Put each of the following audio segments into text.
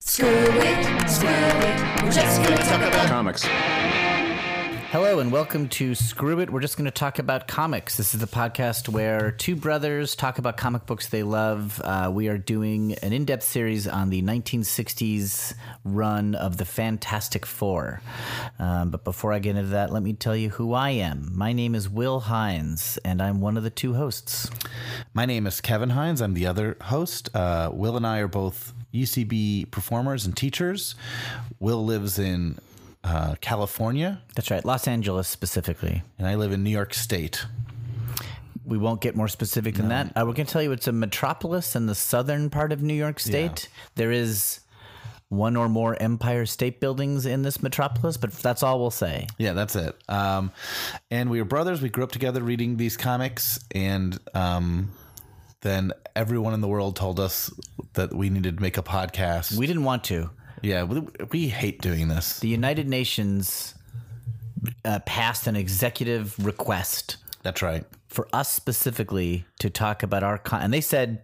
Screw it, screw it, we're just gonna talk about comics. Hello and welcome to Screw It. We're just going to talk about comics. This is the podcast where two brothers talk about comic books they love. Uh, we are doing an in depth series on the 1960s run of the Fantastic Four. Um, but before I get into that, let me tell you who I am. My name is Will Hines, and I'm one of the two hosts. My name is Kevin Hines. I'm the other host. Uh, Will and I are both UCB performers and teachers. Will lives in uh, California, That's right, Los Angeles specifically. and I live in New York State. We won't get more specific than that. Uh, we're going to tell you it's a metropolis in the southern part of New York State. There is one or more Empire State Buildings in this metropolis, but that's all we'll say. Yeah, that's it. Um, and we were brothers. We grew up together reading these comics, and um, then everyone in the world told us that we needed to make a podcast. We didn't want to. Yeah, we, we hate doing this. The United Nations uh, passed an executive request That's right. for us specifically to talk about our con, and they said,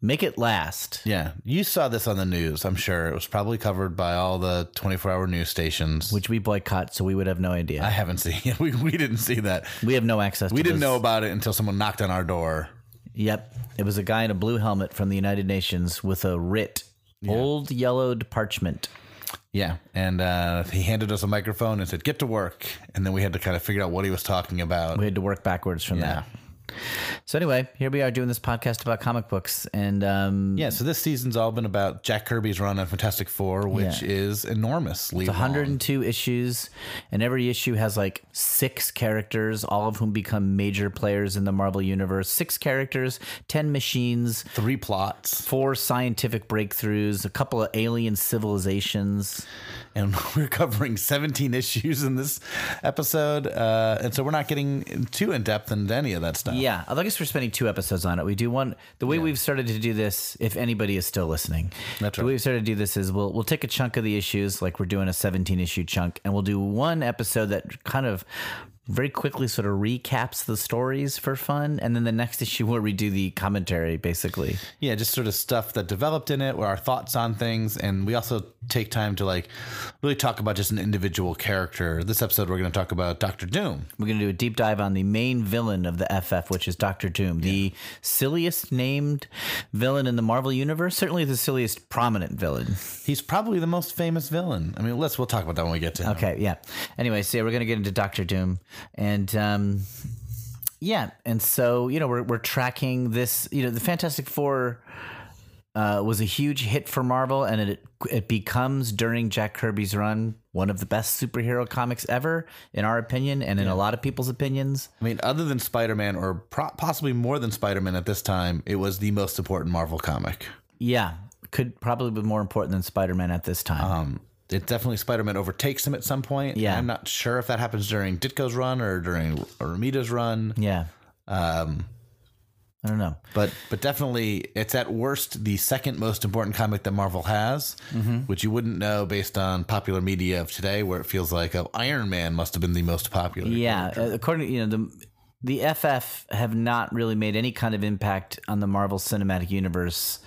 "Make it last." Yeah, you saw this on the news. I'm sure it was probably covered by all the 24 hour news stations. Which we boycott, so we would have no idea. I haven't seen. We we didn't see that. we have no access. We to didn't this. know about it until someone knocked on our door. Yep. It was a guy in a blue helmet from the United Nations with a writ, old yellowed parchment. Yeah, and uh, he handed us a microphone and said, "Get to work." And then we had to kind of figure out what he was talking about. We had to work backwards from Yeah. that. So anyway, here we are doing this podcast about comic books, and um, Yeah, so this season's all been about Jack Kirby's run on Fantastic Four, which Yeah. is enormously it's long. 102 issues, and every issue has like six characters, all of whom become major players in the Marvel universe. Six characters, ten machines, three plots, four scientific breakthroughs, a couple of alien civilizations. And we're covering 17 issues in this episode. Uh, and so we're not getting too in depth into any of that stuff. Yeah, I guess we're spending two episodes on it. We do one. The way we've started to do this, if anybody is still listening, That's the right. way we've started to do this is we'll we'll take a chunk of the issues, like we're doing a 17 issue chunk, and we'll do one episode that kind of very quickly sort of recaps the stories for fun, and then the next issue where we do the commentary, basically. Yeah, just sort of stuff that developed in it, or our thoughts on things, and we also take time to like really talk about just an individual character. This episode, we're going to talk about Doctor Doom. We're going to do a deep dive on the main villain of the FF, which is Doctor Doom, the silliest named villain in the Marvel universe, certainly the silliest prominent villain. He's probably the most famous villain. I mean, let's we'll talk about that when we get to him. Okay, yeah. Anyway, so yeah, we're gonna get into Doctor Doom, and um, yeah, and so you know we're we're tracking this. You know, the Fantastic Four uh, was a huge hit for Marvel, and it it becomes during Jack Kirby's run one of the best superhero comics ever, in our opinion, and in a lot of people's opinions. I mean, other than Spider Man, or pro- possibly more than Spider Man at this time, it was the most important Marvel comic. Yeah, could probably be more important than Spider Man at this time. Um, it definitely Spider Man overtakes him at some point. Yeah. I'm not sure if that happens during Ditko's run or during Romita's run. yeah, Um, I don't know. but but definitely it's at worst the second most important comic that Marvel has, Mm-hmm. which you wouldn't know based on popular media of today, where it feels like oh Iron Man must have been the most popular. Yeah, uh, according to you know the the FF have not really made any kind of impact on the Marvel Cinematic Universe.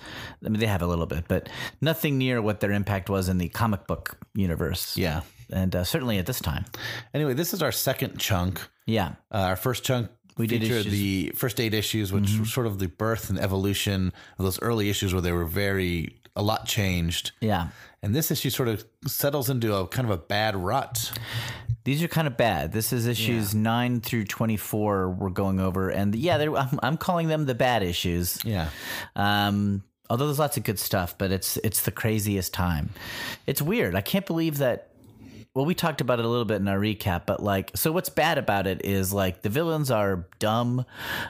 I mean, they have a little bit, but nothing near what their impact was in the comic book universe. Yeah. and uh, certainly at this time. Anyway, this is our second chunk. Yeah, Uh, our first chunk We did featured issues- the first eight issues, which Mm-hmm. was sort of the birth and evolution of those early issues where they were very a lot changed. yeah. And this issue sort of settles into a kind of a bad rut. These are kind of bad. This is issues nine through twenty-four. We're going over, and yeah, I'm, I'm calling them the bad issues. Yeah. Um, although there's lots of good stuff, but it's it's the craziest time. It's weird. I can't believe that. Well, we talked about it a little bit in our recap, but like, so what's bad about it is like the villains are dumb.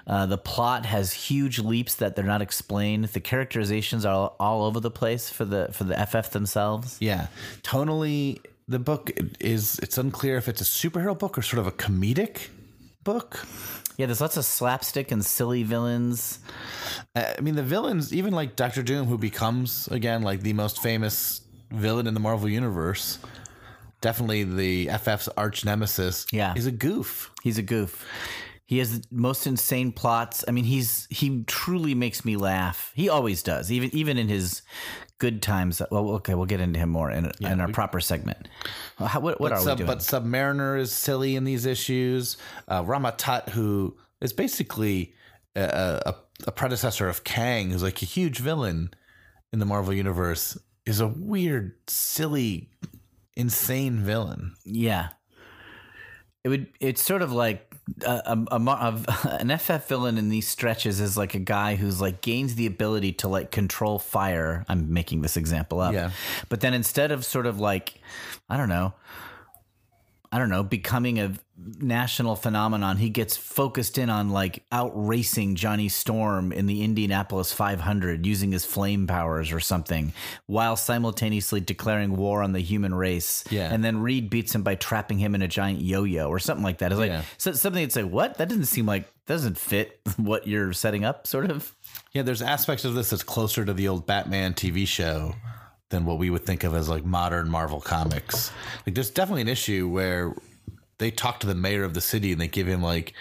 Uh, the plot has huge leaps that they're not explained. The characterizations are all, all over the place for the for the FF themselves. Yeah. Tonally, the book is it's unclear if it's a superhero book or sort of a comedic book. Yeah, there's lots of slapstick and silly villains. Uh, I mean, the villains, even like Doctor Doom, who becomes again like the most famous villain in the Marvel universe, definitely the FF's arch nemesis. Yeah. is a goof. He's a goof. He has the most insane plots. I mean, he's he truly makes me laugh. He always does, even even in his good times. Well, okay, we'll get into him more in, in our we- proper segment. How, what what are Sub, we doing? but Submariner is silly in these issues. Uh, Rama Tut, who is basically a, a, a predecessor of Kang, who's like a huge villain in the Marvel universe, is a weird, silly, insane villain. Yeah. It would. It's sort of like a, a, a, an FF villain in these stretches is like a guy who's like gains the ability to like control fire. I'm making this example up. Yeah. But then instead of sort of like, I don't know, I don't know, becoming a national phenomenon, he gets focused in on like outracing Johnny Storm in the Indianapolis 500 using his flame powers or something, while simultaneously declaring war on the human race. Yeah. And then Reed beats him by trapping him in a giant yo-yo or something like that. It's like Yeah. so, something that's like, what? That doesn't seem like doesn't fit what you're setting up, sort of. Yeah, there's aspects of this that's closer to the old Batman TV show than what we would think of as like modern Marvel comics. Like, there's definitely an issue where they talk to the mayor of the city and they give him like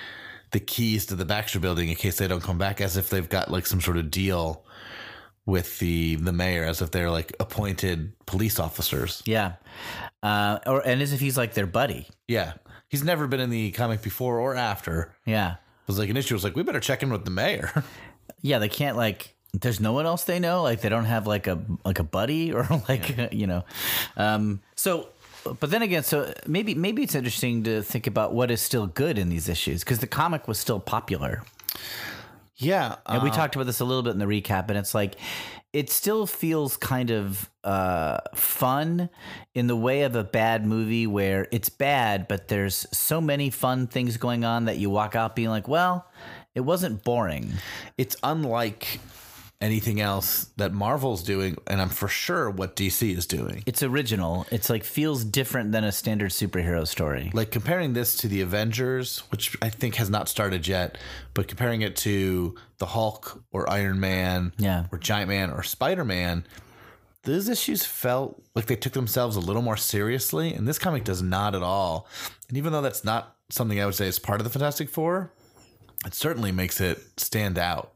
the keys to the Baxter building in case they don't come back, as if they've got like some sort of deal with the the mayor, as if they're like appointed police officers. Yeah. Uh, or and as if he's like their buddy. Yeah, he's never been in the comic before or after. Yeah. It was like an issue. It was like we better check in with the mayor. Yeah, they can't like. There's no one else they know. Like they don't have like a like a buddy or like you know. Um, so, but then again, so maybe maybe it's interesting to think about what is still good in these issues because the comic was still popular. yeah, And we talked about this a little bit in the recap, and it's like it still feels kind of uh, fun in the way of a bad movie where it's bad, but there's so many fun things going on that you walk out being like, well, it wasn't boring. it's unlike anything else that Marvel's doing, and I'm for sure what DC is doing. It's original. It's like feels different than a standard superhero story. Like comparing this to the Avengers, which I think has not started yet, but comparing it to the Hulk or Iron Man, Yeah. or Giant Man or Spider Man, those issues felt like they took themselves a little more seriously, and this comic does not at all. And even though that's not something I would say is part of the Fantastic Four, it certainly makes it stand out.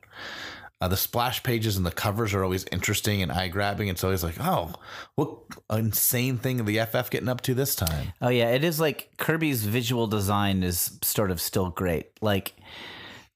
Uh, the splash pages and the covers are always interesting and eye grabbing. It's always like, oh, what insane thing the FF getting up to this time? Oh yeah, it is like Kirby's visual design is sort of still great. Like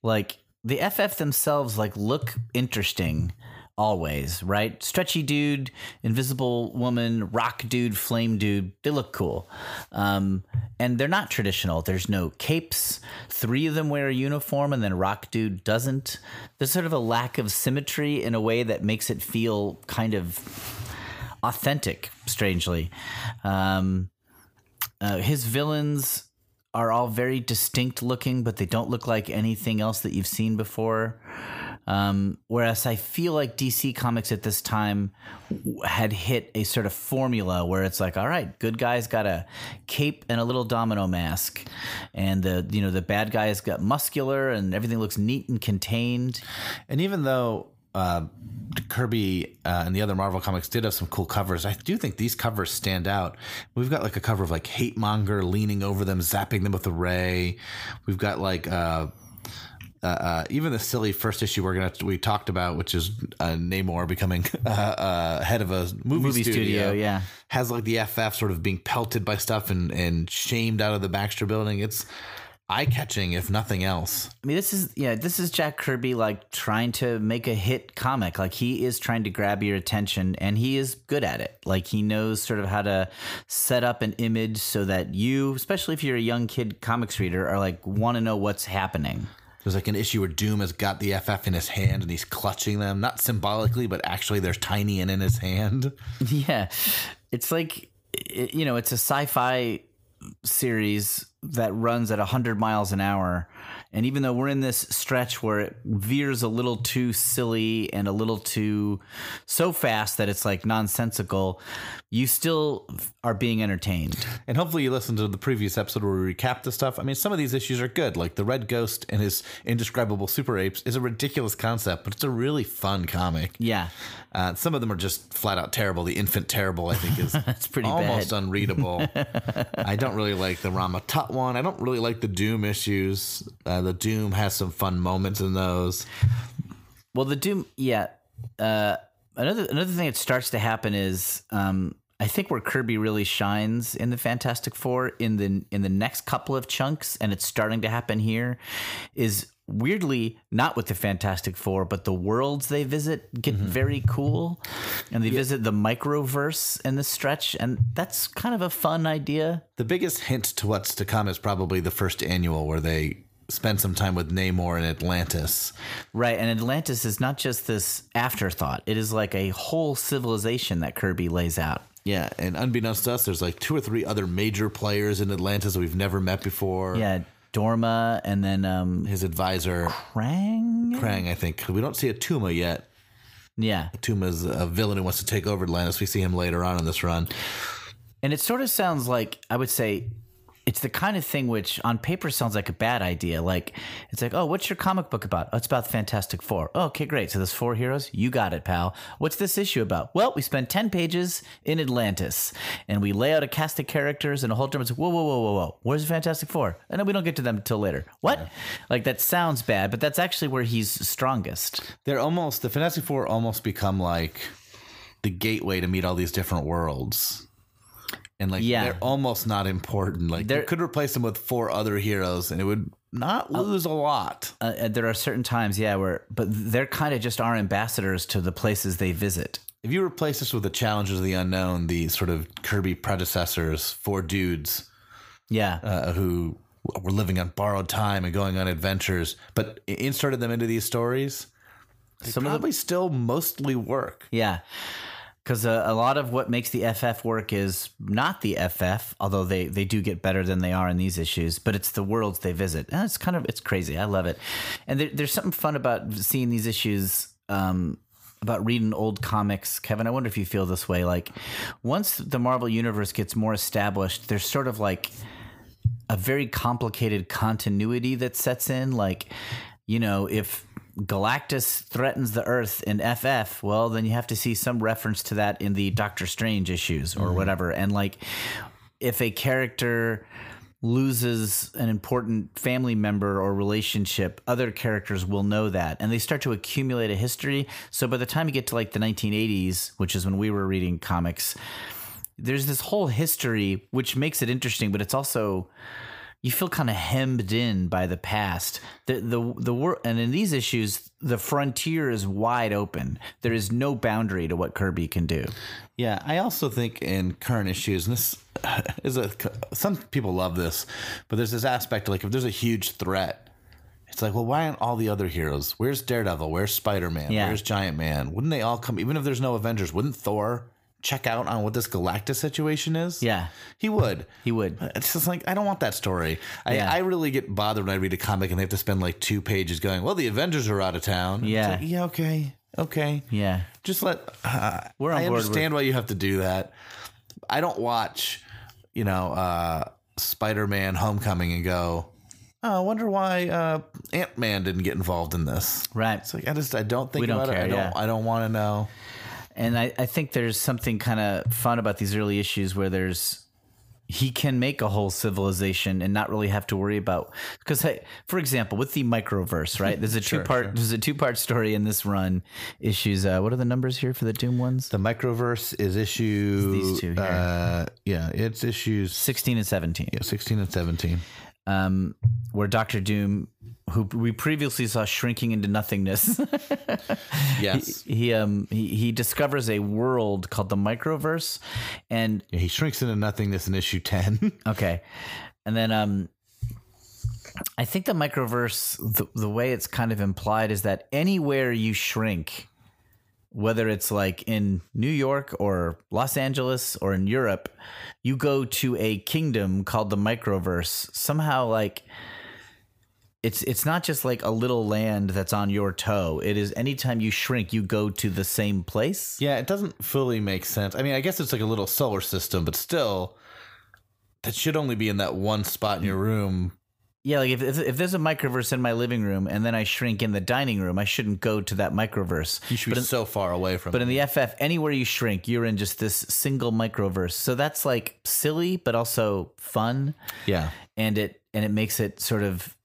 like the FF themselves like look interesting always, right? Stretchy dude, invisible woman, rock dude, flame dude, they look cool. Um, and they're not traditional. There's no capes. Three of them wear a uniform and then rock dude doesn't. There's sort of a lack of symmetry in a way that makes it feel kind of authentic, strangely. Um, uh, his villains are all very distinct looking, but they don't look like anything else that you've seen before. Um, whereas I feel like DC Comics at this time had hit a sort of formula where it's like, all right, good guy's got a cape and a little domino mask, and the you know the bad guy's got muscular and everything looks neat and contained. And even though uh, Kirby uh, and the other Marvel comics did have some cool covers, I do think these covers stand out. We've got like a cover of like Hate Monger leaning over them, zapping them with a ray. We've got like. Uh, uh, uh, even the silly first issue we're gonna we talked about, which is uh, Namor becoming uh, uh, head of a movie, Movie studio, studio, yeah. has like the FF sort of being pelted by stuff and and shamed out of the Baxter building. It's eye catching, if nothing else. I mean, this is yeah, this is Jack Kirby like trying to make a hit comic. Like he is trying to grab your attention, and he is good at it. Like he knows sort of how to set up an image so that you, especially if you're a young kid comics reader, are like want to know what's happening. There's like an issue where Doom has got the FF in his hand and he's clutching them, not symbolically, but actually they're tiny and in his hand. Yeah, it's like you know, it's a sci-fi series that runs at 100 miles an hour. And even though we're in this stretch where it veers a little too silly and a little too so fast that it's like nonsensical, you still are being entertained. And hopefully you listened to the previous episode where we recap the stuff. I mean, some of these issues are good. Like the Red Ghost and his indescribable super apes is a ridiculous concept, but it's a really fun comic. Yeah. Uh, some of them are just flat out terrible. The Infant Terrible, I think, is That's pretty almost bad. unreadable. I don't really like the Rama Tut one. I don't really like the Doom issues. Uh, the Doom has some fun moments in those. Well, the Doom, yeah. Uh, another another thing that starts to happen is um, I think where Kirby really shines in the Fantastic Four in the in the next couple of chunks, and it's starting to happen here, is weirdly not with the Fantastic Four, but the worlds they visit get very cool, and they visit the microverse in this stretch, and that's kind of a fun idea. The biggest hint to what's to come is probably the first annual where they spend some time with Namor in Atlantis. Right, and Atlantis is not just this afterthought; it is like a whole civilization that Kirby lays out. Yeah, and unbeknownst to us, there's like two or three other major players in Atlantis that we've never met before. Yeah, Dorma, and then um, His advisor, Krang. Krang, I think. We don't see Attuma yet. Yeah, Tuma's a villain who wants to take over Atlantis. We see him later on in this run. And it sort of sounds like I would say it's the kind of thing which on paper sounds like a bad idea. Like it's like, oh, what's your comic book about? Oh, it's about the Fantastic Four. Oh, okay, great. So there's four heroes. You got it, pal. What's this issue about? Well, we spend ten pages in Atlantis, and we lay out a cast of characters and a whole different. Whoa, whoa, whoa, whoa, whoa. Where's the Fantastic Four? And then we don't get to them until later. What? Like that sounds bad, but that's actually where he's strongest. They're almost, the Fantastic Four almost become like the gateway to meet all these different worlds. And like Yeah. they're almost not important. Like you could replace them with four other heroes and it would not lose a lot. Uh, there are certain times, yeah, where but they're kind of just our ambassadors to the places they visit. If you replace this with the Challengers of the Unknown, the sort of Kirby predecessors, four dudes Yeah. uh, who were living on borrowed time and going on adventures, but inserted them into these stories, they Some of them- probably still mostly work. Yeah. Because uh, a lot of what makes the FF work is not the FF, although they, they do get better than they are in these issues, but it's the worlds they visit. And it's kind of, it's crazy. I love it. And there, there's something fun about seeing these issues, um, about reading old comics. Kevin, I wonder if you feel this way. Like, once the Marvel Universe gets more established, there's sort of like a very complicated continuity that sets in. Like, you know, if Galactus threatens the Earth in FF, well, then you have to see some reference to that in the Doctor Strange issues or mm-hmm. whatever. And like, if a character loses an important family member or relationship, other characters will know that. And they start to accumulate a history. So by the time you get to like the 1980s, which is when we were reading comics, there's this whole history which makes it interesting, but it's also you feel kind of hemmed in by the past. The the the wor- and in these issues, the frontier is wide open. There is no boundary to what Kirby can do. Yeah, I also think in current issues, and this is a some people love this, but there's this aspect like if there's a huge threat, it's like, well, why aren't all the other heroes? Where's Daredevil? Where's Spider Man? Yeah. Where's Giant Man? Wouldn't they all come? Even if there's no Avengers, wouldn't Thor check out on what this Galactus situation is? Yeah, he would. he would. It's just like I don't want that story. I, Yeah. I really get bothered when I read a comic and they have to spend like two pages going, "Well, the Avengers are out of town." Yeah. like, yeah, okay, okay Yeah, just let uh, We're on I board understand why you have to do that. I don't watch, you know, uh, Spider-Man: Homecoming and go, "Oh, I wonder why uh, Ant-Man didn't get involved in this." right. It's like I just I don't think We don't about it. I don't yeah. I don't want to know. And I, I think there's something kind of fun about these early issues where there's he can make a whole civilization and not really have to worry about because hey, for example with the microverse right? There's a two part there's a two part story in this run issues. Uh, what are the numbers here for the doom ones? The microverse is issue these two here. Uh, yeah, it's issues 16 and 17 yeah, 16 and 17. um, where Doctor Doom, who we previously saw shrinking into nothingness, Yes. he um he, he discovers a world called the Microverse, and Yeah, he shrinks into nothingness in issue 10. okay, and then um. I think the microverse, the, the way it's kind of implied is that anywhere you shrink, whether it's like in New York or Los Angeles or in Europe, you go to a kingdom called the microverse. Somehow, like it's it's not just like a little land that's on your toe. It is anytime you shrink, you go to the same place. Yeah, it doesn't fully make sense. I mean, I guess it's like a little solar system, but still, that should only be in that one spot in your room. Yeah, like if, if if there's a microverse in my living room and then I shrink in the dining room, I shouldn't go to that microverse. You should be so far away from But it. in the FF, anywhere you shrink, you're in just this single microverse. So that's like silly, but also fun, yeah. and it and it makes it sort of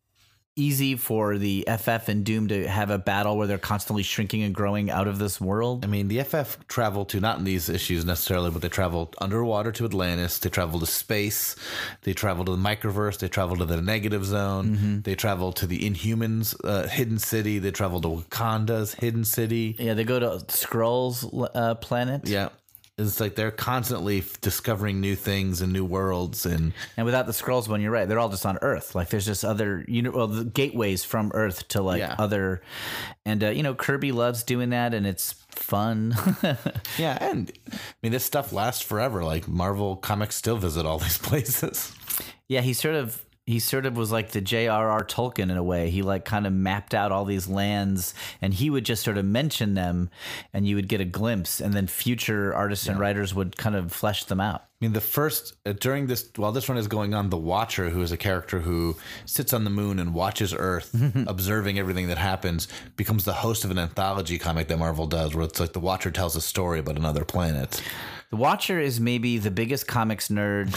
easy for the FF and Doom to have a battle where they're constantly shrinking and growing out of this world? I mean, the FF travel to not in these issues necessarily, but they travel underwater to Atlantis. They travel to space. They travel to the microverse. They travel to the negative zone. They travel to the Inhumans' uh, hidden city. They travel to Wakanda's hidden city. Yeah, they go to Skrulls uh, planet. Yeah, it's like they're constantly f- discovering new things and new worlds, and And without the Skrulls one, you're right. They're all just on Earth. Like there's just other, you know, well, the gateways from Earth to like Yeah. other, and uh, you know, Kirby loves doing that, and it's fun. yeah, and I mean, this stuff lasts forever. Like Marvel comics still visit all these places. yeah, he sort of. He sort of was like the J.R.R. Tolkien in a way. He like kind of mapped out all these lands, and he would just sort of mention them, and you would get a glimpse, and then future artists and writers would kind of flesh them out. I mean, the first uh, during this while this one is going on, the Watcher, who is a character who sits on the moon and watches Earth, observing everything that happens, becomes the host of an anthology comic that Marvel does, where it's like the Watcher tells a story about another planet. The Watcher is maybe the biggest comics nerd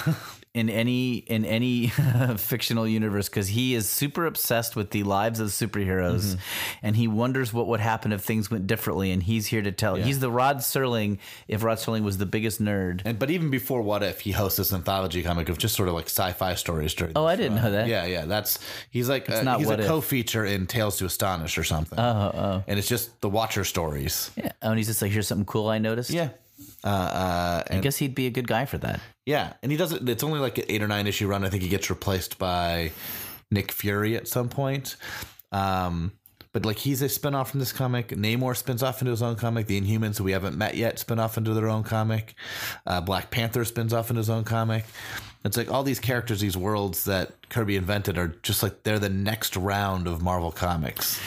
in any in any fictional universe because he is super obsessed with the lives of superheroes, mm-hmm. and he wonders what would happen if things went differently. And he's here to tell. He's the Rod Serling. If Rod Serling was the biggest nerd. And but even before What If, he hosts this anthology comic of just sort of like sci-fi stories. During Oh, I didn't uh, know that. Yeah, yeah, that's he's like uh, not he's a If. co-feature in Tales to Astonish or something. Oh, oh, and it's just the Watcher stories. Yeah. Oh, and he's just like, here's something cool I noticed. Yeah, uh, uh, I guess he'd be a good guy for that. Yeah, and he does it. It's only like an eight or nine issue run. I think he gets replaced by Nick Fury at some point. Um, but like he's a spinoff from this comic. Namor spins off into his own comic. The Inhumans, who we haven't met yet, spin off into their own comic. Uh, Black Panther spins off into his own comic. It's like all these characters, these worlds that Kirby invented are just like they're the next round of Marvel comics.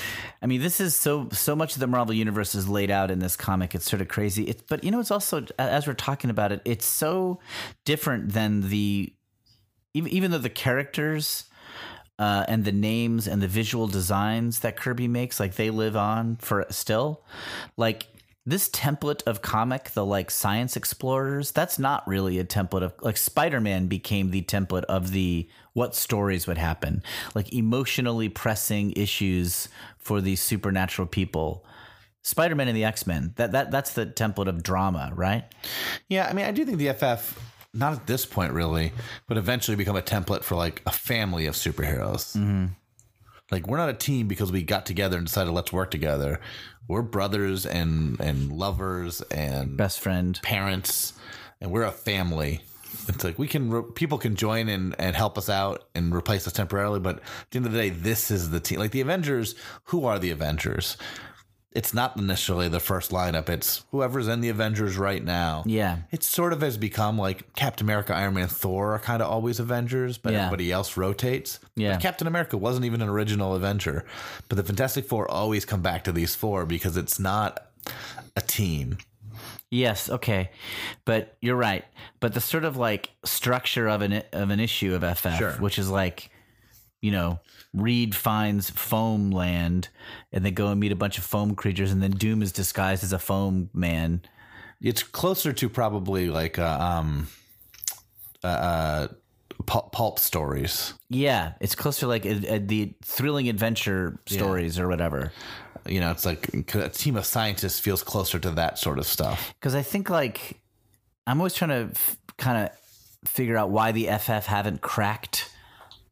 I mean, this is so so much of the Marvel universe is laid out in this comic. It's sort of crazy. It's but you know, it's also as we're talking about it, it's so different than the even even though the characters uh, and the names and the visual designs that Kirby makes, like they live on for still, like. This template of comic, the like science explorers, that's not really a template of like Spider Man became the template of the what stories would happen, like emotionally pressing issues for these supernatural people. Spider Man and the X Men, that, that that's the template of drama, right? Yeah, I mean, I do think the FF, not at this point really, but eventually become a template for like a family of superheroes. Mm-hmm. Like we're not a team because we got together and decided let's work together. We're brothers and and lovers and Best friend. parents, and we're a family. It's like we can re- people can join and and help us out and replace us temporarily, but at the end of the day, this is the team. Like the Avengers, who are the Avengers? It's not necessarily the first lineup. It's whoever's in the Avengers right now. Yeah. It sort of has become like Captain America, Iron Man, Thor are kind of always Avengers, but Yeah. everybody else rotates. Yeah. But Captain America wasn't even an original Avenger. But the Fantastic Four always come back to these four because it's not a team. Yes, okay, but you're right. But the sort of like structure of an of an issue of FF, Sure. which is like, you know, Reed finds foam land, and they go and meet a bunch of foam creatures, and then Doom is disguised as a foam man. It's closer to probably like uh, um uh, uh pulp, pulp stories. Yeah, it's closer to like a, a, the thrilling adventure stories or whatever. You know, it's like a team of scientists feels closer to that sort of stuff. because I think like I'm always trying to f- kind of figure out why the FF haven't cracked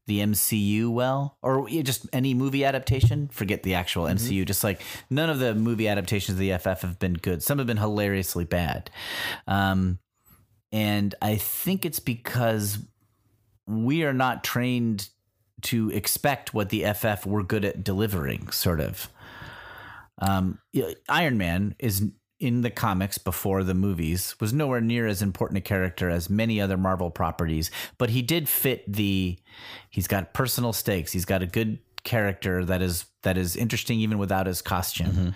the MCU well, or just any movie adaptation. Forget the actual MCU. Just like none of the movie adaptations of the FF have been good. Some have been hilariously bad, um, and I think it's because we are not trained to expect what the FF were good at delivering. Sort of. Um, Iron Man is in the comics before the movies was nowhere near as important a character as many other Marvel properties, but he did fit the. He's got personal stakes. He's got a good character that is that is interesting even without his costume.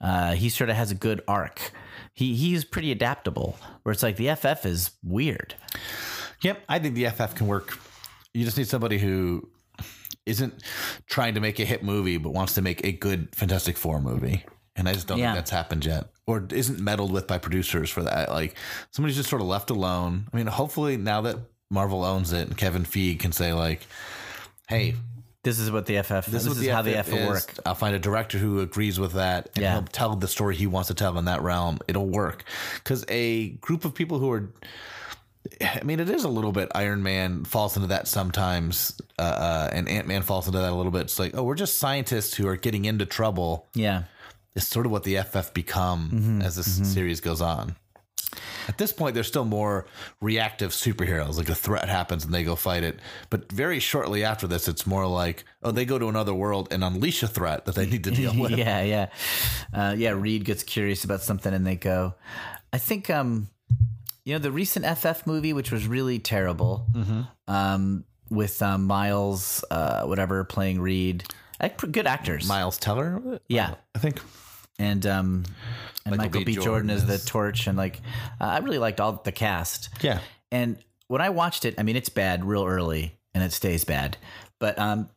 Uh, he sort of has a good arc. He he's pretty adaptable. Where it's like the FF is weird. Yep, I think the FF can work. You just need somebody who isn't trying to make a hit movie, but wants to make a good Fantastic Four movie. And I just don't Yeah. think that's happened yet, or isn't meddled with by producers for that. Like somebody's just sort of left alone. I mean, hopefully now that Marvel owns it, and Kevin Feige can say like, "Hey, This is what the FF. This, what is how the FF is. work. I'll find a director who agrees with that, and Yeah. he'll tell the story he wants to tell in that realm. It'll work because a group of people who are. I mean, it is a little bit. Iron Man falls into that sometimes, uh, uh, and Ant Man falls into that a little bit. It's like, oh, we're just scientists who are getting into trouble. Yeah. It's sort of what the FF become Mm-hmm. as this series goes on. At this point, they're still more reactive superheroes. Like a threat happens and they go fight it. But very shortly after this, it's more like, oh, they go to another world and unleash a threat that they need to deal with. yeah, yeah, uh, yeah. Reed gets curious about something, and they go. I think, um, you know, the recent FF movie, which was really terrible, Mm-hmm. um, with um, Miles, uh, whatever, playing Reed. Uh, Good actors, Miles Teller, yeah, I think. and um, and Michael Michael, B. B. Jordan, Jordan as the Torch, and like, uh, I really liked all the cast. Yeah. And when I watched it, I mean, it's bad real early and it stays bad. But, um,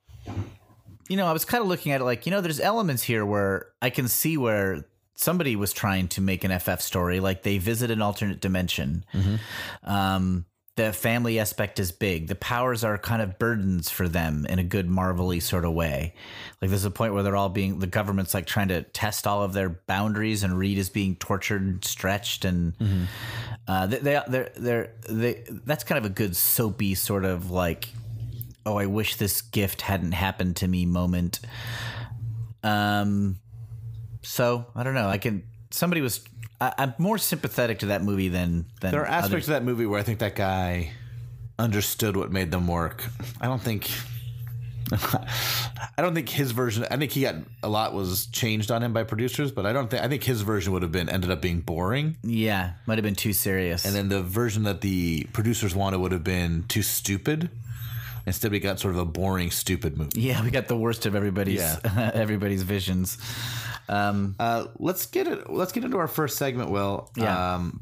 you know, I was kind of looking at it like, you know, there's elements here where I can see where somebody was trying to make an FF story. Like they visit an alternate dimension. Um, the family aspect is big. The powers are kind of burdens for them in a good Marvelly sort of way. Like there's a point where they're all being the government's like trying to test all of their boundaries, and Reed is being tortured and stretched, and uh, they they they're, they're they that's kind of a good soapy sort of like, oh, I wish this gift hadn't happened to me moment. Um, so I don't know. I can somebody was. I, I'm more sympathetic to that movie than than There are others. aspects of that movie where I think that guy understood what made them work. I don't think. I don't think his version. I think he got a lot was changed on him by producers, but I don't think. I think his version would have been ended up being boring, Yeah, might have been too serious. and then the version that the producers wanted would have been too stupid. Instead, we got sort of a boring, stupid movie. yeah, we got the worst of everybody's yeah. everybody's visions. Um, Uh, let's get it. Let's get into our first segment. Will. Yeah. Um,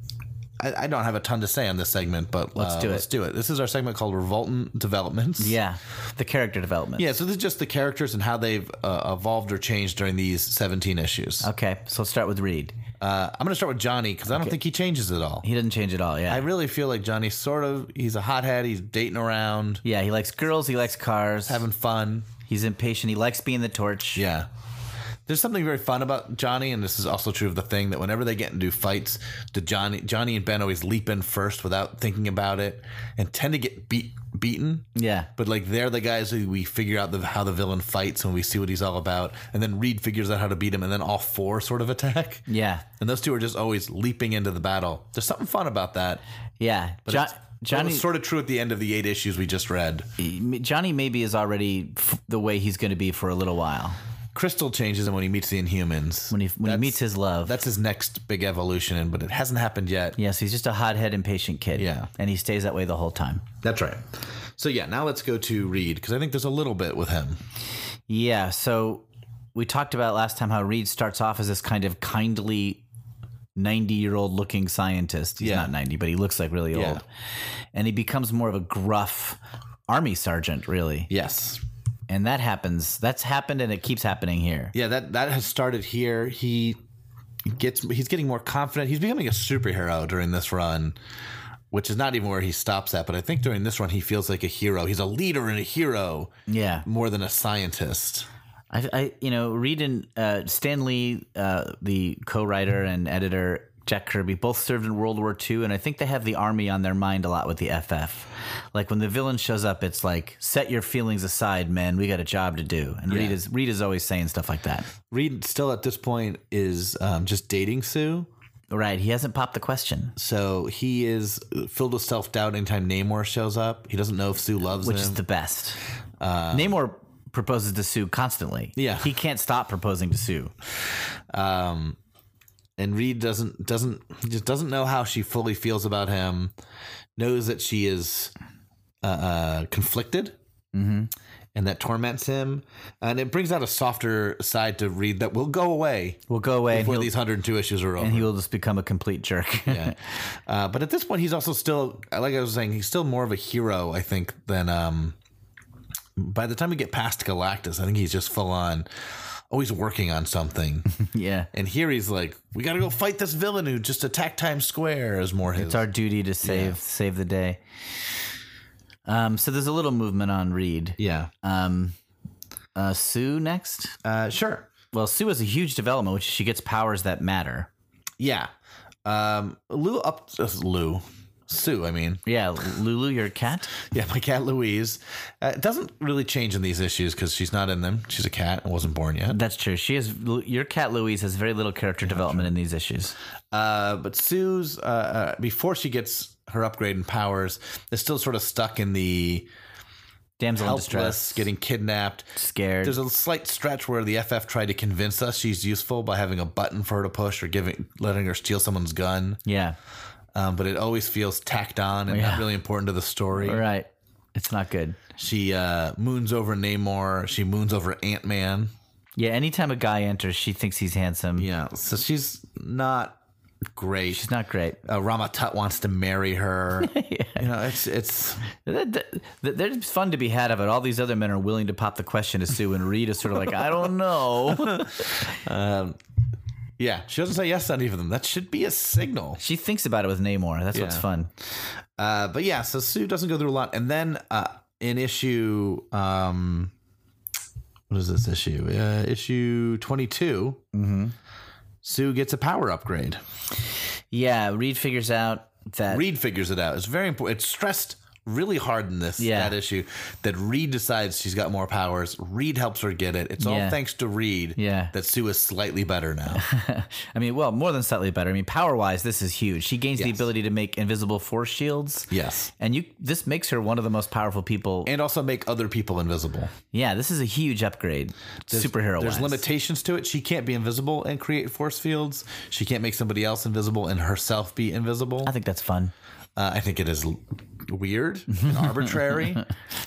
I, I don't have a ton to say on this segment, but Let's uh, do it. Let's do it. This is our segment called Revoltin' Developments. yeah, the character development. Yeah, so this is just the characters and how they've uh, evolved or changed during these 17 issues. Okay, so let's start with Reed. Uh, I'm going to start with Johnny because I don't think he changes at all. He doesn't change at all. Yeah, I really feel like Johnny's sort of, he's a hothead. He's dating around, yeah. He likes girls. He likes cars. having fun. He's impatient. He likes being the torch. Yeah. There's something very fun about Johnny, and this is also true of the thing that whenever they get into fights, the Johnny Johnny and Ben always leap in first without thinking about it, and tend to get beat beaten. Yeah. But like they're the guys who we figure out the, how the villain fights and we see what he's all about, and then Reed figures out how to beat him, and then all four sort of attack. Yeah. And those two are just always leaping into the battle. There's something fun about that. Yeah. But Jo- Johnny was sort of true at the end of the eight issues we just read. Johnny maybe is already f- the way he's going to be for a little while Crystal changes him when he meets the Inhumans. when he when he That's- meets his love. That's his next big evolution, but it hasn't happened yet. yes, he's just a hothead, impatient kid. Yeah. and he stays that way the whole time. That's right. So yeah, now let's go to Reed because I think there's a little bit with him. Yeah. So we talked about last time how Reed starts off as this kind of kindly 90 year old looking scientist. He's Yeah. not 90, but he looks like really Yeah. old. And he becomes more of a gruff army sergeant, really. Yes. And that happens. That's happened and it keeps happening here. Yeah, that that has started here. He gets he's getting more confident. He's becoming a superhero during this run, which is not even where he stops at. But I think during this run he feels like a hero. He's a leader and a hero Yeah. more than a scientist. I, I you know, Reed and uh, Stan Lee, uh, the co-writer and editor Jack Kirby, both served in World War II, and I think they have the army on their mind a lot with the FF. Like when the villain shows up, it's like, "Set your feelings aside, men. We got a job to do." And Reed is Reed is always saying stuff like that. Reed still at this point is um, just dating Sue. Right? He hasn't popped the question, So he is filled with self doubt anytime Namor shows up. He doesn't know if Sue loves which him. is the best. Namor proposes to Sue constantly. Yeah. he can't stop proposing to Sue. And Reed doesn't doesn't just doesn't know how she fully feels about him. Knows that she is uh, uh, conflicted, mm-hmm. and that torments him. And it brings out a softer side to Reed that will go away We'll go away, before these 102 issues are over. and he will just become a complete jerk. yeah. Uh, but at this point, he's also still, like I was saying, he's still more of a hero, I think, than. Um, by the time we get past Galactus, I think he's just full on, always working on something. yeah. and here he's like, we got to go fight this villain who just attacked Times Square, is more his. It's our duty to save save the day. Um, so there's a little movement on Reed. yeah. Um, uh, Sue next. Uh, sure. Well, Sue has a huge development, which she gets powers that matter. Yeah. Um, Lou up uh, Lou. Sue, I mean. Yeah, Lulu, your cat. Yeah, my cat Louise. Uh, it doesn't really change in these issues because she's not in them. She's a cat and wasn't born yet. That's true. She has your cat Louise has very little character development in these issues. Uh, but Sue's, uh, uh, before she gets her upgrade in powers, is still sort of stuck in the Damsel in helpless, distress, getting kidnapped. scared. There's a slight stretch where the FF tried to convince us she's useful by having a button for her to push or giving letting her steal someone's gun. yeah, Um, but it always feels tacked on and Yeah. not really important to the story. right. It's not good. She uh, moons over Namor. She moons over Ant Man. Yeah, anytime a guy enters, she thinks he's handsome. Yeah, so she's not great. She's not great. uh, Rama Tut wants to marry her. You know, it's it's Th- th- th- There's fun to be had of it. All these other men are willing to pop the question to Sue, and Reed is sort of like, I don't know. yeah. She doesn't say yes to any of them. That should be a signal. she thinks about it with Namor. That's what's fun. Uh, but yeah, so Sue doesn't go through a lot, and then uh, in issue, um, what is this issue? Uh, issue twenty Sue gets a power upgrade. Yeah, Reed figures out that Reed figures it out. It's very important. It's stressed really hard in this Yeah. that issue that Reed decides she's got more powers. Reed helps her get it. It's Yeah. all thanks to Reed Yeah. that Sue is slightly better now. I mean, well, more than slightly better. I mean, power wise, this is huge. She gains the ability to make invisible force shields. yes. And you, this makes her one of the most powerful people. And also make other people invisible. yeah, this is a huge upgrade, superhero There's limitations to it. She can't be invisible and create force fields. She can't make somebody else invisible and herself be invisible. I think that's fun. Uh, I think it is weird and arbitrary.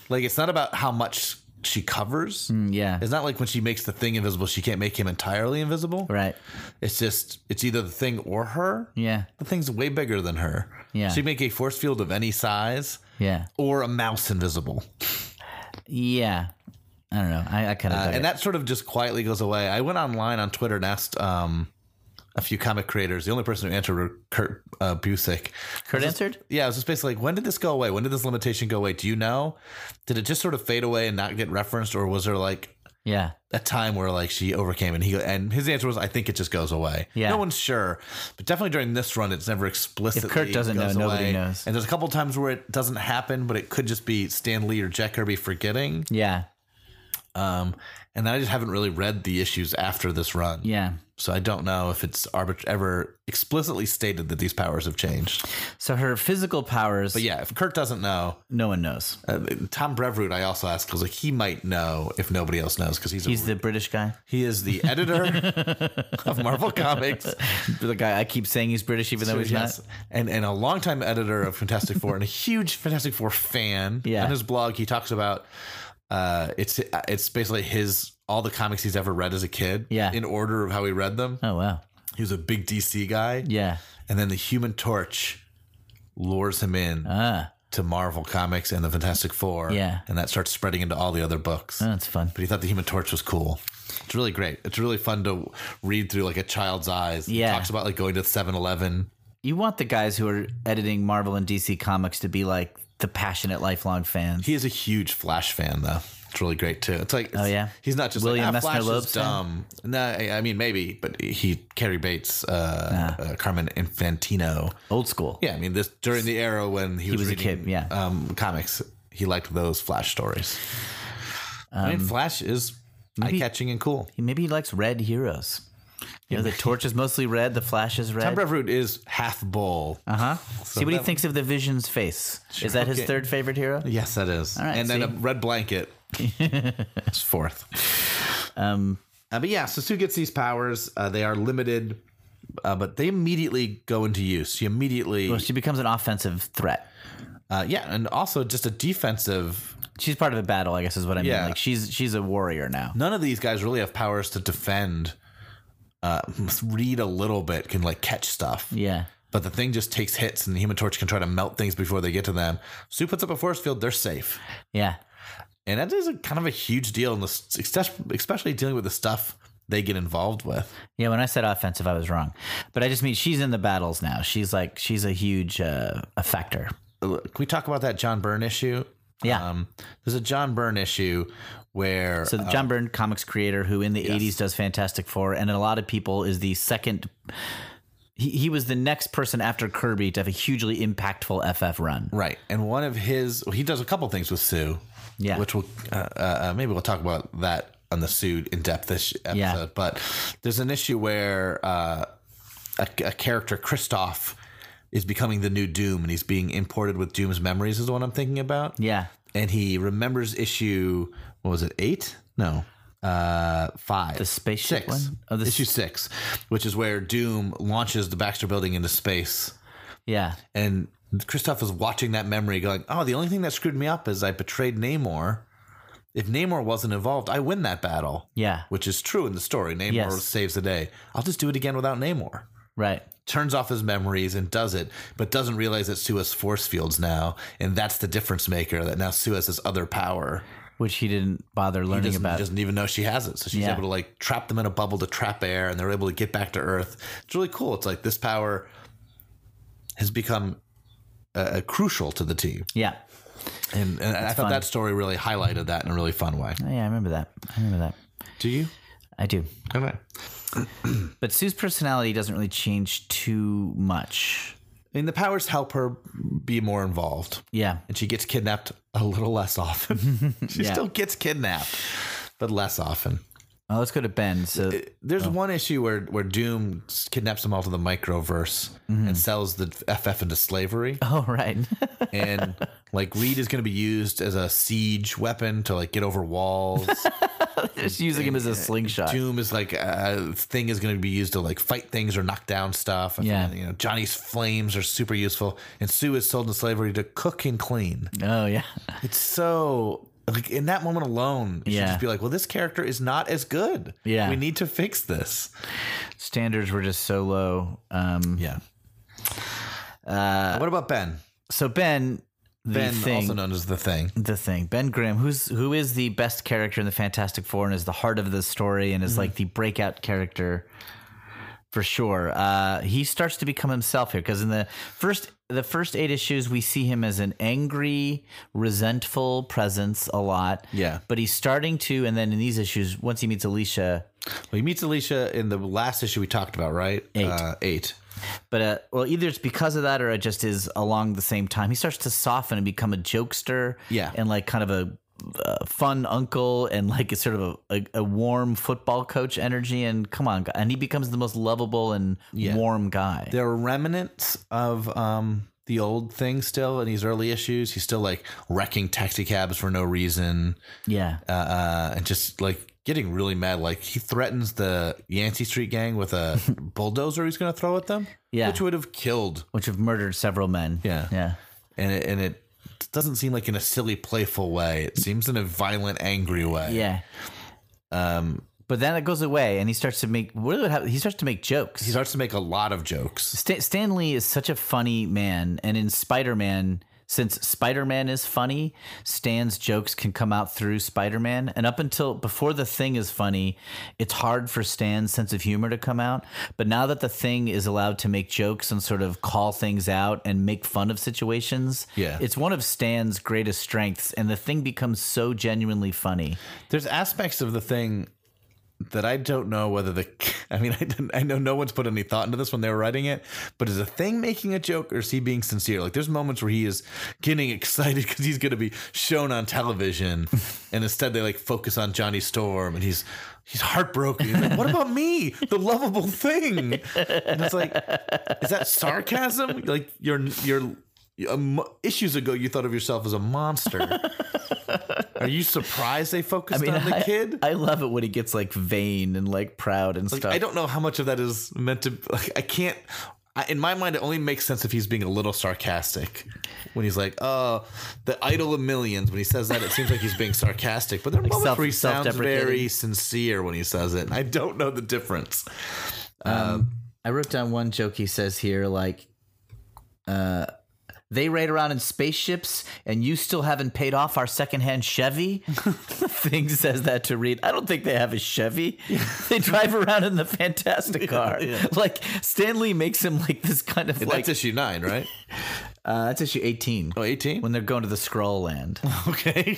like it's not about how much she covers. Yeah, It's not like when she makes the thing invisible, she can't make him entirely invisible. right. It's just it's either the thing or her. Yeah, The thing's way bigger than her. Yeah. She make a force field of any size yeah, or a mouse invisible. yeah. I don't know. I, I kind of Uh, and that sort of just quietly goes away. I went online on Twitter and asked um, a few comic creators. The only person who answered were Kurt uh, Busiek. Kurt answered. Yeah, it was just basically like, when did this go away? When did this limitation go away? Do you know? Did it just sort of fade away and not get referenced, or was there like Yeah, a time where like she overcame and he go, and his answer was, I think it just goes away. Yeah. no one's sure, but definitely during this run, it's never explicitly. If Kurt doesn't know, goes nobody away. knows. And there's a couple times where it doesn't happen, but it could just be Stan Lee or Jack Kirby forgetting. yeah, Um, and then I just haven't really read the issues after this run. yeah. So I don't know if it's arbit- ever explicitly stated that these powers have changed. So her physical powers, But yeah, if Kurt doesn't know, no one knows. uh, Tom Brevoort, I also asked because like he might know if nobody else knows because he's, a- He's the British guy. he is the editor of Marvel Comics. The guy I keep saying he's British, even though he's Yes. not. and and a longtime editor of Fantastic Four and a huge Fantastic Four fan. Yeah. On his blog, he talks about uh, it's it's basically his all the comics he's ever read as a kid. Yeah. In order of how he read them. Oh wow. He was a big DC guy. Yeah. And then the Human Torch lures him in Ah, to Marvel Comics and the Fantastic Four. Yeah. And that starts spreading into all the other books. that's fun. But he thought the Human Torch was cool. It's really great. It's really fun to read through like a child's eyes. Yeah. Talks about like going to 7-Eleven. You want the guys who are editing Marvel and DC comics to be like the passionate, lifelong fans. He is a huge Flash fan though. It's really great too. It's like Oh, yeah? he's not just William like ah, Flash Messner-Loebs is dumb. No, I I mean maybe, but he Cary Bates, uh, uh, Carmen Infantino. Old school. Yeah, I mean this during the era when he, was, was a kid, yeah. um, comics. He liked those Flash stories. I mean, Flash is eye catching and cool. Maybe he likes red heroes. You know, the torch is mostly red, the flash is Tom red. Brevoort is half bull. Uh huh. See what he thinks of the Vision's face. is that his okay. third favorite hero? Yes, that is. right, and then a red blanket it's fourth. Um, Uh, but yeah, so Sue gets these powers. Uh, they are limited, uh, but they immediately go into use. She immediately, well, she becomes an offensive threat. uh, yeah, and also just a defensive. She's part of a battle, I guess, is what I mean. Yeah. Like she's she's a warrior now. None of these guys really have powers to defend. Uh, Reed a little bit, can like catch stuff. Yeah. But the thing just takes hits, and the Human Torch can try to melt things before they get to them. Sue puts up a force field; they're safe, Yeah. and that is a kind of a huge deal in the, especially dealing with the stuff they get involved with. Yeah, when I said offensive, I was wrong. But I just mean she's in the battles now. She's like she's a huge uh, factor. Can we talk about that John Byrne issue? Yeah. Um, there's a John Byrne issue where So the John Byrne comics creator who in the 80s does Fantastic Four and a lot of people is the second he, he was the next person after Kirby to have a hugely impactful FF run. Right, and one of his he does a couple things with Sue. Yeah. which we'll uh, uh, maybe we'll talk about that on the Sue in depth this episode. Yeah. But there's an issue where uh, a, a character Kristoff is becoming the new Doom, and he's being imported with Doom's memories. Is what I'm thinking about. Yeah. and he remembers issue what was it eight? No. Uh, five. The spaceship six. one? Oh, the issue six, which is where Doom launches the Baxter Building into space, Yeah. and Kristoff is watching that memory, going, "Oh, the only thing that screwed me up is I betrayed Namor. If Namor wasn't involved, I win that battle." Yeah. which is true in the story. Namor Yes. saves the day. I'll just do it again without Namor. Right. Turns off his memories and does it, but doesn't realize that Sue's force fields now, and that's the difference maker. That now Sue's has other power. Which he didn't bother learning doesn't, about. doesn't even know she has it. So she's Yeah. able to like trap them in a bubble to trap air, and they're able to get back to Earth. It's really cool. It's like this power has become uh, crucial to the team, yeah. and, and I thought fun. that story really highlighted that in a really fun way. Oh, yeah, I remember that. I remember that. Do you? I do. Okay. But Sue's personality doesn't really change too much. I mean, the powers help her be more involved. Yeah. and she gets kidnapped a little less often. she Yeah. still gets kidnapped, but less often. Oh, let's go to Ben. So uh, There's oh. one issue where where Doom kidnaps them all to the microverse mm-hmm. and sells the FF into slavery, Oh, right. and like Reed is going to be used as a siege weapon to like get over walls. Just using him as a uh, slingshot. Doom is like a thing is going to be used to like fight things or knock down stuff. And, Yeah. you know Johnny's flames are super useful, and Sue is sold into slavery to cook and clean. Oh, yeah. It's so like in that moment alone, you should Yeah. just be like, well, this character is not as good. Yeah. We need to fix this. Standards were just so low. Um, Yeah. Uh, what about Ben? so Ben, the Ben, thing, also known as the Thing. the thing, Ben Grimm, who's who is the best character in the Fantastic Four and is the heart of the story and is Mm-hmm. like the breakout character for sure. Uh, he starts to become himself here because in the first the first eight issues we see him as an angry, resentful presence a lot. Yeah. but he's starting to, and then in these issues, once he meets Alicia, Well, he meets Alicia in the last issue we talked about, right? Eight. Uh, eight. But uh, well, either it's because of that, or it just is along the same time. He starts to soften and become a jokester, Yeah. and like kind of a, uh fun uncle, and like a sort of a, a, a warm football coach energy. And come on, and he becomes the most lovable and warm guy. There are remnants of um, the old thing still in these early issues. He's still like wrecking taxi cabs for no reason. yeah, uh, uh, and just like getting really mad. Like he threatens the Yancey Street gang with a bulldozer he's going to throw at them, Yeah. which would have killed. which have murdered several men. Yeah. yeah, And it, and it doesn't seem like in a silly, playful way. It seems in a violent, angry way. yeah. Um, but then it goes away, and he starts to make. What would happen? He starts to make jokes. He starts to make a lot of jokes. Stan, Stan Lee is such a funny man, and in Spider Man, since Spider Man is funny, Stan's jokes can come out through Spider Man. And up until before the thing is funny, it's hard for Stan's sense of humor to come out. But now that the thing is allowed to make jokes and sort of call things out and make fun of situations, Yeah. it's one of Stan's greatest strengths. And the thing becomes so genuinely funny. There's aspects of the thing that I don't know whether the. I mean, I, didn't, I know no one's put any thought into this when they were writing it, but is a thing making a joke or is he being sincere? Like, there's moments where he is getting excited because he's going to be shown on television, and instead they like focus on Johnny Storm, and he's he's heartbroken. He's like, "What about me, the lovable thing?" And it's like, is that sarcasm? Like, you're you're. Um, issues ago, you thought of yourself as a monster. Are you surprised they focused on the I, kid? I love it when he gets like vain and like proud and Like, stuff. I don't know how much of that is meant to. Like, I can't. I, in my mind, it only makes sense if he's being a little sarcastic. When he's like, "Oh, the idol of millions. When he says that, it seems like he's being sarcastic. But there are moments self- where he sounds very sincere when he says it, and I don't know the difference. I wrote down one joke he says here, like, uh, they ride around in spaceships and you still haven't paid off our secondhand Chevy. Thing says that to Reed. I don't think they have a Chevy. They drive around in the Fantastic Car. Like Stan Lee makes him like this kind of like That's issue nine, right? Uh, that's issue 18. Oh, 18? When they're going to the Skrull land. okay.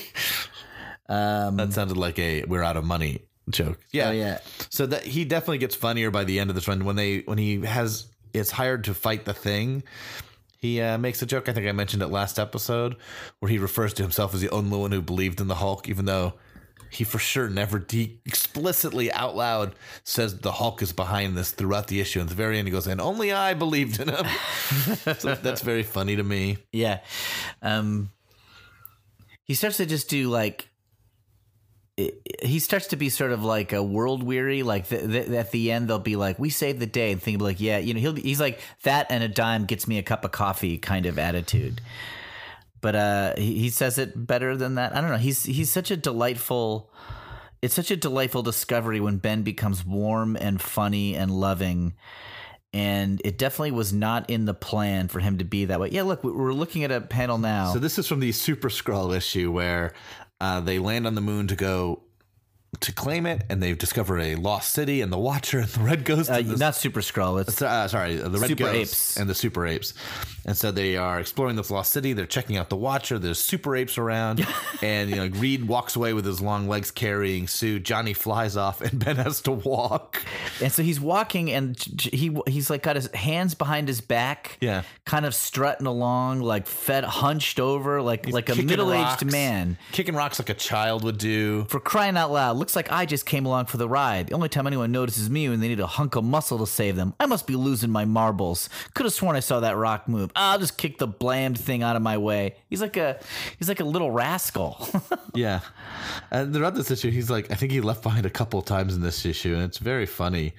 Um, that sounded like a we're out of money joke. Yeah. Oh, yeah. So that he definitely gets funnier by the end of this run when they when he has is hired to fight the thing. He uh, makes a joke. I think I mentioned it last episode, where he refers to himself as the only one who believed in the Hulk, even though he for sure never de- explicitly out loud says the Hulk is behind this throughout the issue. And at the very end, he goes, "And only I believed in him." so that's very funny to me. Yeah. Um, he starts to just do like he starts to be sort of like a world weary. Like the, at the end, they'll be like, "We saved the day," and think like, "Yeah, you know." He'll be, he's like that, and a dime gets me a cup of coffee kind of attitude. But uh, he, he says it better than that. I don't know. He's he's such a delightful. It's such a delightful discovery when Ben becomes warm and funny and loving. And it definitely was not in the plan for him to be that way. Yeah, look, we're looking at a panel now. So this is from the Super Skrull issue where uh, they land on the moon to go to claim it, and they've discovered a lost city and the Watcher and the Red Ghost. Uh, the, not Super Skrull. It's uh, sorry, the Red Super Ghost Apes. and the Super Apes. And so they are exploring this lost city. They're checking out the Watcher. There's Super Apes around, and you know Reed walks away with his long legs carrying Sue. Johnny flies off, and Ben has to walk. and so he's walking, and he he's like got his hands behind his back, Yeah. kind of strutting along, like fed, hunched over, like like a middle aged man. kicking rocks like a child would do. For crying out loud, looks like I just came along for the ride. The only time anyone notices me when they need a hunk of muscle to save them. I must be losing my marbles. Could have sworn I saw that rock move. I'll just kick the blamed thing out of my way. He's like a he's like a little rascal. Yeah. And throughout this issue, he's like, I think he left behind a couple times in this issue, and it's very funny.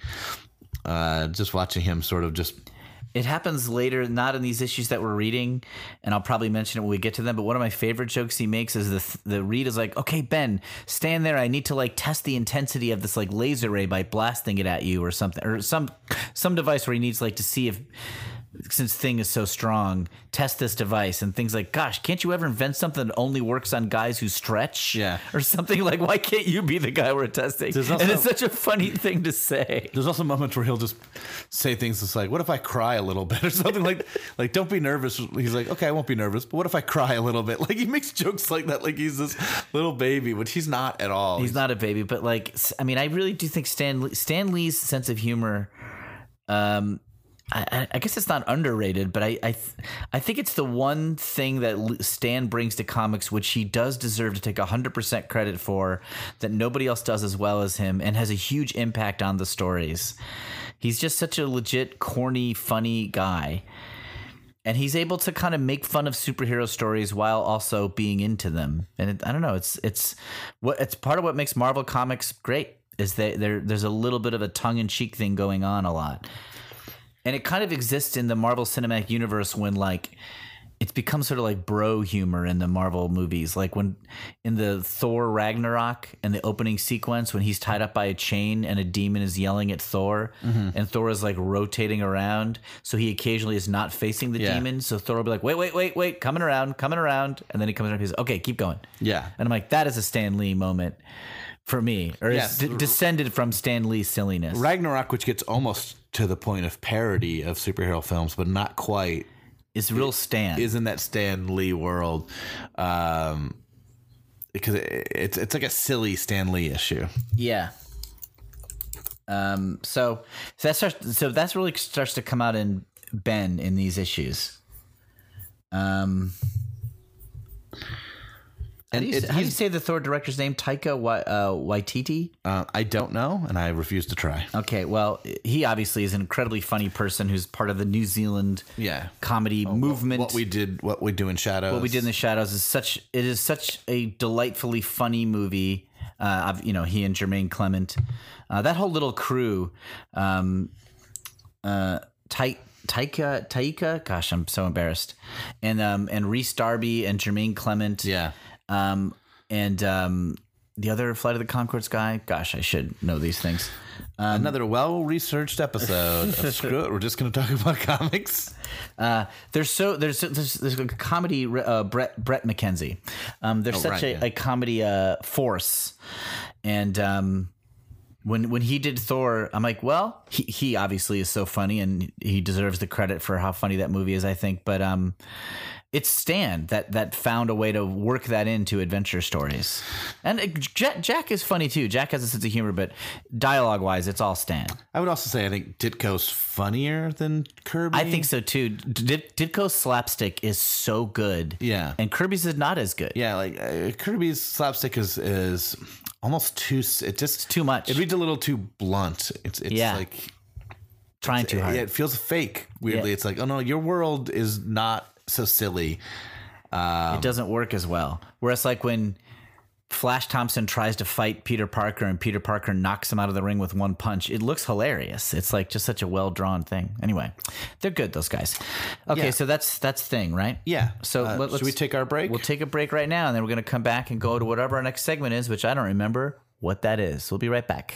Uh, just watching him sort of just It happens later, not in these issues that we're reading, and I'll probably mention it when we get to them. But one of my favorite jokes he makes is the the Reed is like, "Okay, Ben, stand there. I need to like test the intensity of this like laser ray by blasting it at you or something, or some some device where he needs like to see if." Since thing is so strong, test this device and things like, gosh, can't you ever invent something that only works on guys who stretch? Yeah. Or something like, why can't you be the guy we're testing? There's and it's such a funny thing to say. There's also moments where he'll just say things that's like, "What if I cry a little bit?" or something like, "Like don't be nervous." He's like, "Okay, I won't be nervous, but what if I cry a little bit?" Like he makes jokes like that, like he's this little baby, which he's not at all. He's not a baby, but like, I mean, I really do think Stan Stan Lee's sense of humor. Um, I, I- guess it's not underrated, but I I, th- I think it's the one thing that Stan brings to comics, which he does deserve to take hundred percent credit for, that nobody else does as well as him, and has a huge impact on the stories. He's just such a legit, corny, funny guy. And he's able to kind of make fun of superhero stories while also being into them. And it, I don't know, it's it's what it's part of what makes Marvel comics great is that there there's a little bit of a tongue in cheek thing going on a lot. And it kind of exists in the Marvel Cinematic Universe when like it's become sort of like bro humor in the Marvel movies. Like when in the Thor Ragnarok and the opening sequence when he's tied up by a chain and a demon is yelling at Thor mm-hmm. and Thor is like rotating around. So he occasionally is not facing the Yeah. demon. So Thor will be like, wait, wait, wait, wait, coming around, coming around. And then he comes around and he's okay, keep going. Yeah. And I'm like, that is a Stan Lee moment for me. Or Yes. d- descended from Stan Lee's silliness. Ragnarok, which gets almost to the point of parody of superhero films, but not quite, It's real Stan. is in that Stan Lee world. Um, because it, it's it's like a silly Stan Lee issue. Yeah. Um. So, so that starts. So that's really starts to come out in Ben in these issues. Um. How do, And you, it- how do you say the Thor director's name? Taika Wa- uh, Waititi. Uh, I don't know, and I refuse to try. Okay, well, he obviously is an incredibly funny person who's part of the New Zealand Yeah. comedy movement. What we did, what we do in shadows. What we did in the shadows is such it is such a delightfully funny movie. Uh, I've- you know, he and Jermaine Clement, uh, that whole little crew, um, uh, Taika, Taika, gosh, I'm so embarrassed, and um, and Rhys Darby and Jermaine Clement, Yeah. Um, and um, the other Flight of the Conchords guy. Gosh, I should know these things. Another well researched episode. of Screw it. We're just going to talk about comics. Uh, there's so there's there's, there's a comedy uh, Bret Bret McKenzie. Um, there's Oh, such right, a, yeah. a comedy uh, force, and um, when when he did Thor, I'm like, well, he he obviously is so funny and he deserves the credit for how funny that movie is, I think. But um, it's Stan that that found a way to work that into adventure stories, and Jack, Jack is funny too. Jack has a sense of humor, but dialogue wise, it's all Stan. I would also say I think Ditko's funnier than Kirby. I think so too. Ditko's slapstick is so good, Yeah. and Kirby's is not as good. Yeah, like uh, Kirby's slapstick is is almost too. It just too much. It reads a little too blunt. It's it's Yeah. like trying too hard. yeah, it feels fake. Weirdly, Yeah. it's like oh no, your world is not so silly. it doesn't work as well. Whereas, like when Flash Thompson tries to fight Peter Parker and Peter Parker knocks him out of the ring with one punch, it looks hilarious. It's like just such a well drawn thing. Anyway, they're good, those guys. Okay, Yeah. so that's that's thing, right? Yeah. So Uh, let, us should we take our break? We'll take a break right now, and then we're going to come back and go to whatever our next segment is, which I don't remember what that is. We'll be right back.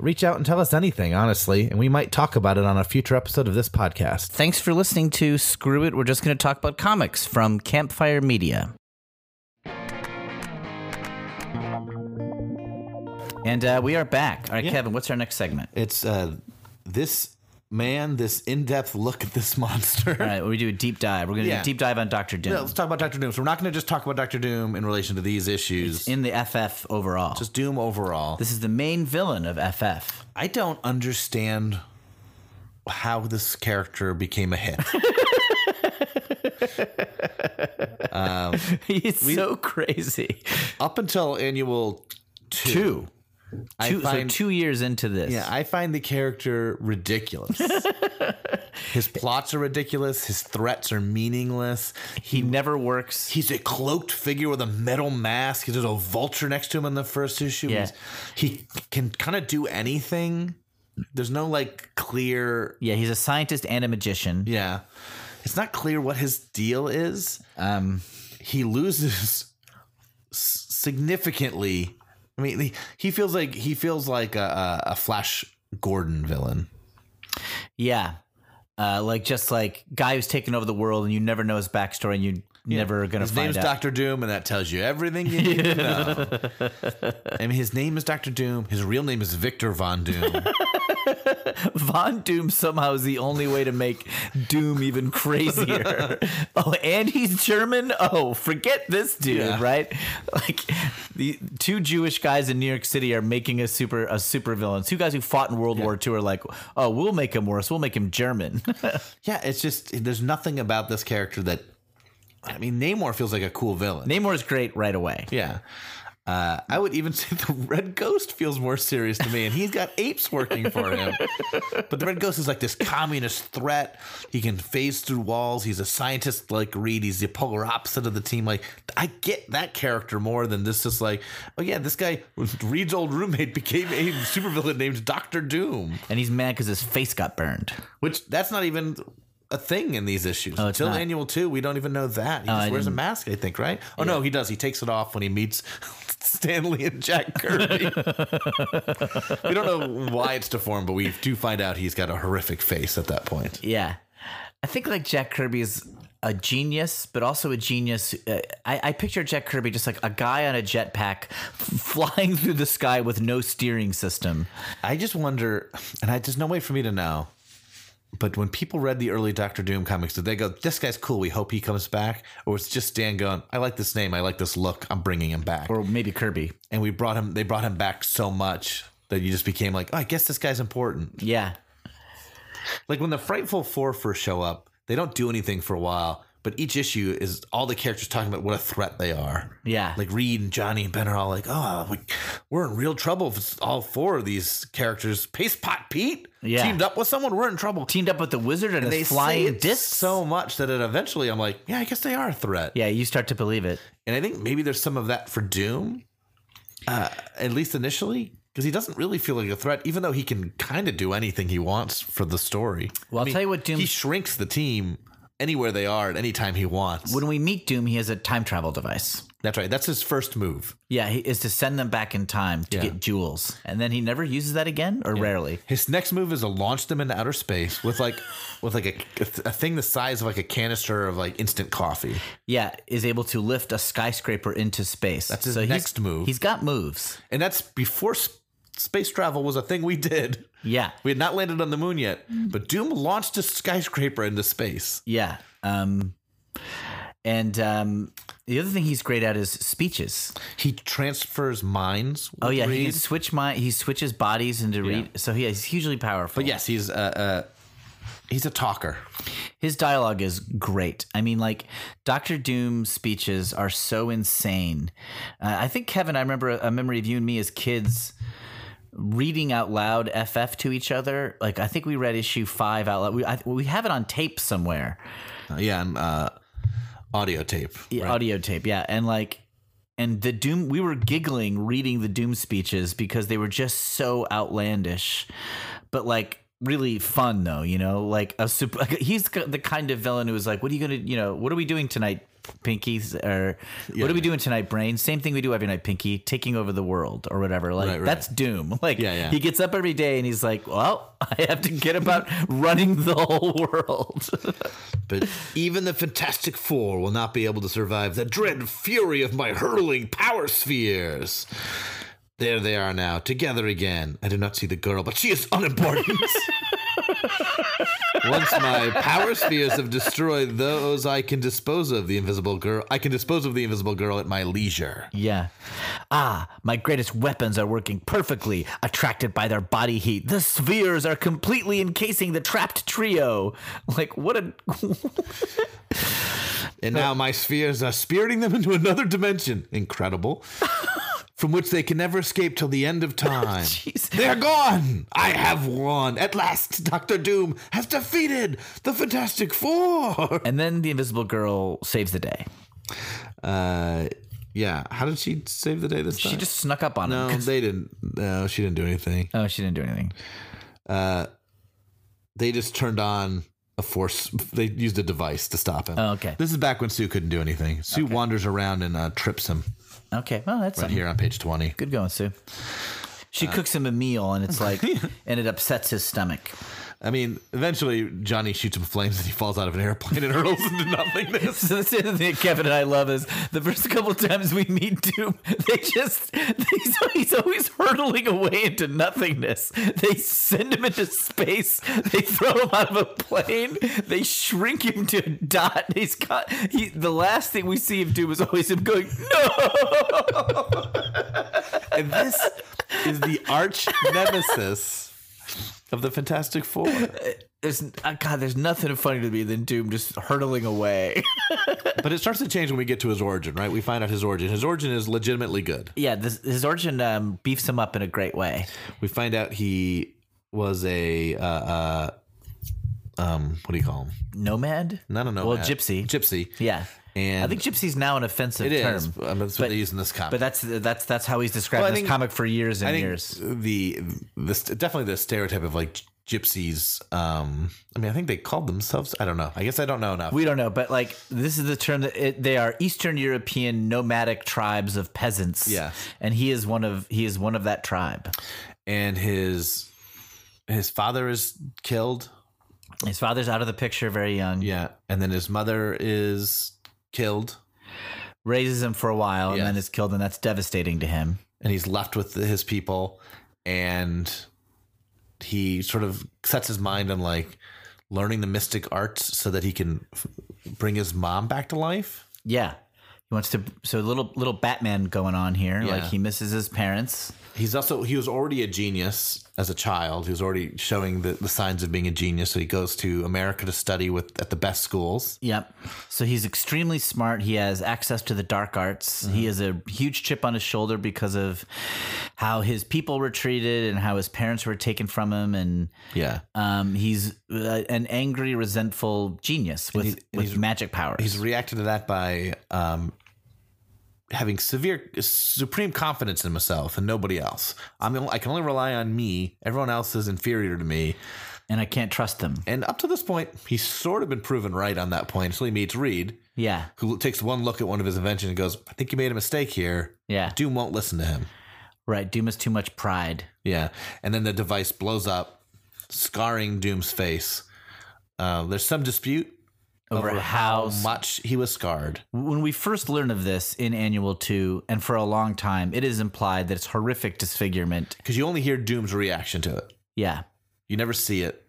Reach out and tell us anything, honestly, and we might talk about it on a future episode of this podcast. Thanks for listening to Screw It. We're just going to talk about comics from Campfire Media. And uh, we are back. All right, Kevin, what's our next segment? It's uh, this man, this in depth look at this monster. All right, we do a deep dive. We're going to do a deep dive on Doctor Doom. Yeah, let's talk about Doctor Doom. So we're not going to just talk about Doctor Doom in relation to these issues. in the FF overall. just Doom overall. this is the main villain of FF. I don't understand how this character became a hit. Um, He's so crazy. Up until annual two. Two. I Two, find, so two years into this. Yeah, I find the character ridiculous. his plots are ridiculous. His threats are meaningless. he never works. He's a cloaked figure with a metal mask. There's a vulture next to him in the first issue. Yeah. He can kind of do anything. There's no like clear. Yeah, he's a scientist and a magician. Yeah, it's not clear what his deal is. Um, He loses significantly. I mean, he, feels like he feels like a, a, a Flash Gordon villain. yeah. Uh, like just like guy who's taken over the world and you never know his backstory and you never gonna His find name's out. Doctor Doom, and that tells you everything you need to know. I mean, his name is Doctor Doom. His real name is Victor Von Doom. Von Doom somehow is the only way to make Doom even crazier. oh, and he's German. Oh, forget this dude, Yeah. right? Like the two Jewish guys in New York City are making a super a super villain. Two guys who fought in World War II are like, oh, we'll make him worse. We'll make him German. yeah, it's just there's nothing about this character that. I mean, Namor feels like a cool villain. Namor is great right away. yeah. Uh, I would even say the Red Ghost feels more serious to me, and he's got apes working for him. but the Red Ghost is like this communist threat. He can phase through walls. He's a scientist like Reed. He's the polar opposite of the team. Like I get that character more than this. Just like, oh yeah, this guy Reed's old roommate became a supervillain named Doctor Doom, And he's mad because his face got burned. which that's not even. A thing in these issues Oh, until not. annual two, we don't even know that he I just wears a mask. I think, right? Oh no, he does. He takes it off when he meets Stan Lee and Jack Kirby. we don't know why it's deformed, but we do find out he's got a horrific face at that point. Yeah. I think like Jack Kirby is a genius, but also a genius. Uh, I, I picture Jack Kirby just like a guy on a jetpack flying through the sky with no steering system. I just wonder, and I, there's no way for me to know. But when people read the early Doctor Doom comics, did they go, "This guy's cool. We hope he comes back," or was it just Stan going, "I like this name. I like this look. I'm bringing him back." Or maybe Kirby. and we brought him. They brought him back so much that you just became like, "Oh, I guess this guy's important." Yeah. Like when the Frightful Four first show up, they don't do anything for a while, but each issue is all the characters talking about what a threat they are. Yeah. Like Reed and Johnny and Ben are all like, oh, we, we're in real trouble if it's all four of these characters. Paste Pot Pete Yeah. teamed up with someone, we're in trouble. Teamed up with the wizard and, they his say flying it discs. so much that it eventually I'm like, yeah, I guess they are a threat. yeah, you start to believe it. And I think maybe there's some of that for Doom. uh, at least initially, because he doesn't really feel like a threat, even though he can kind of do anything he wants for the story. Well, I'll tell you what Doom- he shrinks the team anywhere they are at any time he wants. When we meet Doom, he has a time travel device. That's right. That's his first move. Yeah, he is to send them back in time to Yeah. get jewels, and then he never uses that again, or rarely. His next move is to launch them into outer space with like with like a, a thing the size of like a canister of like instant coffee. Yeah, is able to lift a skyscraper into space. That's his he's- next move. He's got moves. And that's before space travel was a thing we did. Yeah, We had not landed on the moon yet, but Doom launched a skyscraper into space. yeah. Um, and um, the other thing he's great at is speeches. He transfers minds. Oh yeah, he Reed. can switch my he switches bodies into Reed. So he he's hugely powerful. But yes, he's uh, uh he's a talker. his dialogue is great. I mean, like Doctor Doom's speeches are so insane. Uh, I think Kevin, I remember a memory of you and me as kids reading out loud FF to each other. Like I think we read issue five out loud. We I, we have it on tape somewhere, Uh, yeah, and uh, audio tape. Yeah, audio tape. Yeah, and like. And the Doom, we were giggling reading the Doom speeches because they were just so outlandish, but like really fun though. You know, like a super. Like he's the kind of villain who is like, "What are you gonna? You know, what are we doing tonight, Pinky? Or what are we doing tonight, Brain? Same thing we do every night, Pinky. Taking over the world or whatever. Like Right, right. that's Doom. Like Yeah, yeah. he gets up every day and he's like, "Well, I have to get about running the whole world." But even the Fantastic Four will not be able to survive the dread fury of my hurling power spheres. There they are now, together again. I do not see the girl, but she is unimportant. Once my power spheres have destroyed those I can dispose of the invisible girl, I can dispose of the invisible girl at my leisure. Yeah. Ah, my greatest weapons are working perfectly, attracted by their body heat. The spheres are completely encasing the trapped trio. Like, what a. And now my spheres are spiriting them into another dimension. Incredible. From which they can never escape till the end of time. They're gone. I have won. At last, Doctor Doom has defeated the Fantastic Four. And then the invisible girl saves the day. Uh, yeah. How did she save the day this time? She just snuck up on him. no, they didn't. No, she didn't do anything. Oh, she didn't do anything. Uh, They just turned on a force. They used a device to stop him. Oh, okay. This is back when Sue couldn't do anything. Sue wanders around and uh, trips him Okay, well, that's right something. here on page twenty. Good going, Sue. She uh, cooks him a meal, and it's like, and it upsets his stomach. I mean, eventually Johnny shoots him flames and he falls out of an airplane and hurls into nothingness. So that's the other thing Kevin and I love is the first couple of times we meet Doom, they just he's, he's always hurtling away into nothingness. They send him into space. They throw him out of a plane. They shrink him to a dot. He's got he. The last thing we see of Doom is always him going no. And this is the arch nemesis of the Fantastic Four. There's uh, God. There's nothing funnier to me than Doom just hurtling away. But it starts to change when we get to his origin, right? We find out his origin. His origin is legitimately good. yeah, this, his origin um, beefs him up in a great way. We find out he was a uh, uh um what do you call him? Nomad. Not a nomad. Well, gypsy. Gypsy. Yeah. And I think gypsy's now an offensive it term. is. I mean, that's what But- they use in this comic. But that's that's that's how he's described Well, I this think- comic for years and I think years. the the definitely the stereotype of like gypsies. Um, I mean, I think they called themselves. I don't know. I guess I don't know enough. We don't know, but like this is the term that it, they are Eastern European nomadic tribes of peasants. Yeah. and he is one of he is one of that tribe. and his his father is killed. His father's out of the picture very young. Yeah, and then his mother is killed, Raises him for a while and Yes. then is killed, and that's devastating to him. and he's left with his people, and he sort of sets his mind on like learning the mystic arts so that he can f- bring his mom back to life. Yeah. He wants to so little little Batman going on here. Yeah. Like he misses his parents. He's also he was already a genius as a child. Was already showing the, the signs of being a genius. So he goes to America to study with at the best schools. Yep. So he's extremely smart. He has access to the dark arts. He has a huge chip on his shoulder because of how his people were treated and how his parents were taken from him. And Yeah, um, he's uh, an angry, resentful genius with, he- with magic powers. he's reacted to that by um, having severe, supreme confidence in myself and nobody else. I'm I can only rely on me. Everyone else is inferior to me. And I can't trust them. And up to this point, he's sort of been proven right on that point until he meets Reed, Yeah. who takes one look at one of his inventions and goes, I think you made a mistake here. Yeah. Doom won't listen to him. Right. Doom has too much pride. Yeah. And then the device blows up, scarring Doom's face. Uh, there's some dispute Over how much he was scarred. when we first learn of this in Annual 2, and for a long time, it is implied that it's horrific disfigurement. Because you only hear Doom's reaction to it. Yeah. You never see it.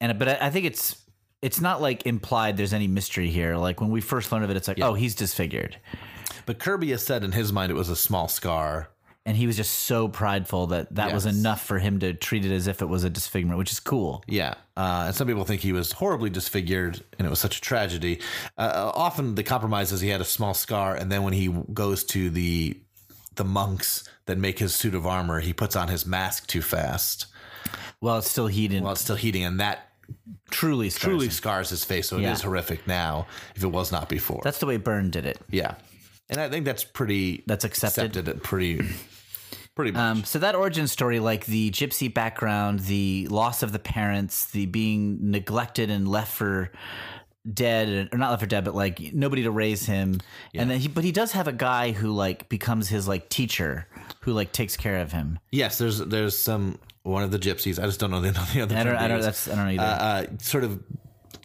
And but I I think it's it's not like implied there's any mystery here. Like when we first learn of it, it's like, oh, he's disfigured. But Kirby has said in his mind it was a small scar. And he was just so prideful that that was enough for him to treat it as if it was a disfigurement, which is cool. Yeah. Uh, and some people think he was horribly disfigured and it was such a tragedy. Uh, often the compromise is he had a small scar, and then when he goes to the the monks that make his suit of armor, he puts on his mask too fast Well, it's still heating. while it's still heating, and that truly, scars truly him. scars his face. So it is horrific now if it was not before. That's the way Byrne did it. yeah. And I think that's pretty That's accepted. accepted pretty pretty much. Um, so that origin story, like the gypsy background, the loss of the parents, the being neglected and left for dead, or not left for dead, but like nobody to raise him, and then he, but he does have a guy who like becomes his like teacher, who like takes care of him. yes, there's there's some one of the gypsies. I just don't know the, the other. I don't, I don't, that's, I don't know either. uh, uh, sort of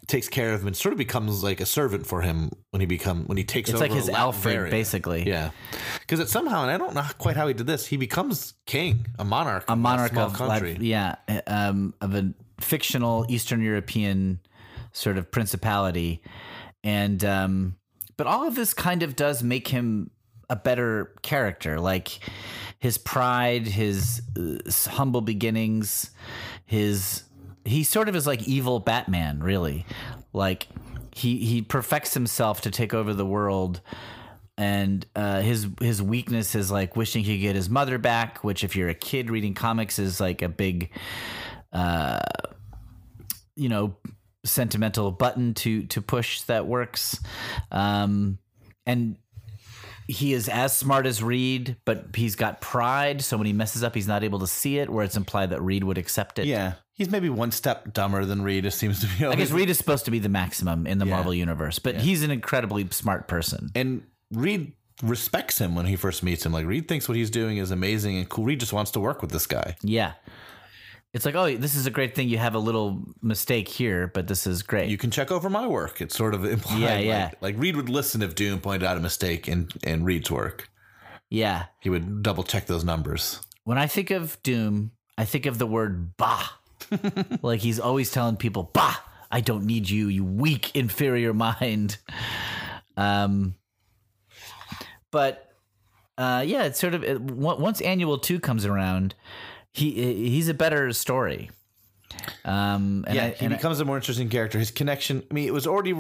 takes care of him and sort of becomes like a servant for him when he become when he takes it's over It's like his Alfred, basically. Yeah, because it somehow and I don't know quite how he did this. He becomes king, a monarch, a monarch small of country. Yeah, um, of a fictional Eastern European sort of principality, and um, but all of this kind of does make him a better character. Like his pride, his uh, humble beginnings, his he sort of is like evil Batman, really. Like he he perfects himself to take over the world and uh, his his weakness is like wishing he could get his mother back, which if you're a kid reading comics is like a big, uh, you know, sentimental button to to push that works, um, and he is as smart as Reed, but he's got pride. So when he messes up, he's not able to see it. Where it's implied that Reed would accept it. Yeah, he's maybe one step dumber than Reed. It seems to be. I guess Reed is supposed to be the maximum in the Marvel universe, but he's an incredibly smart person. and Reed respects him when he first meets him. Like Reed thinks what he's doing is amazing and cool. Reed just wants to work with this guy. Yeah. It's like, oh, this is a great thing. You have a little mistake here, but this is great. You can check over my work. It's sort of implied. Yeah, like- yeah. Like, Reed would listen if Doom pointed out a mistake in in Reed's work. yeah. He would double check those numbers. When I think of Doom, I think of the word bah. like he's always telling people, bah, I don't need you, you weak, inferior mind. Um, but uh, yeah, it's sort of it, once Annual Two comes around, he he's a better story. Um, and yeah, I, he becomes a more interesting character. His connection. I mean, it was already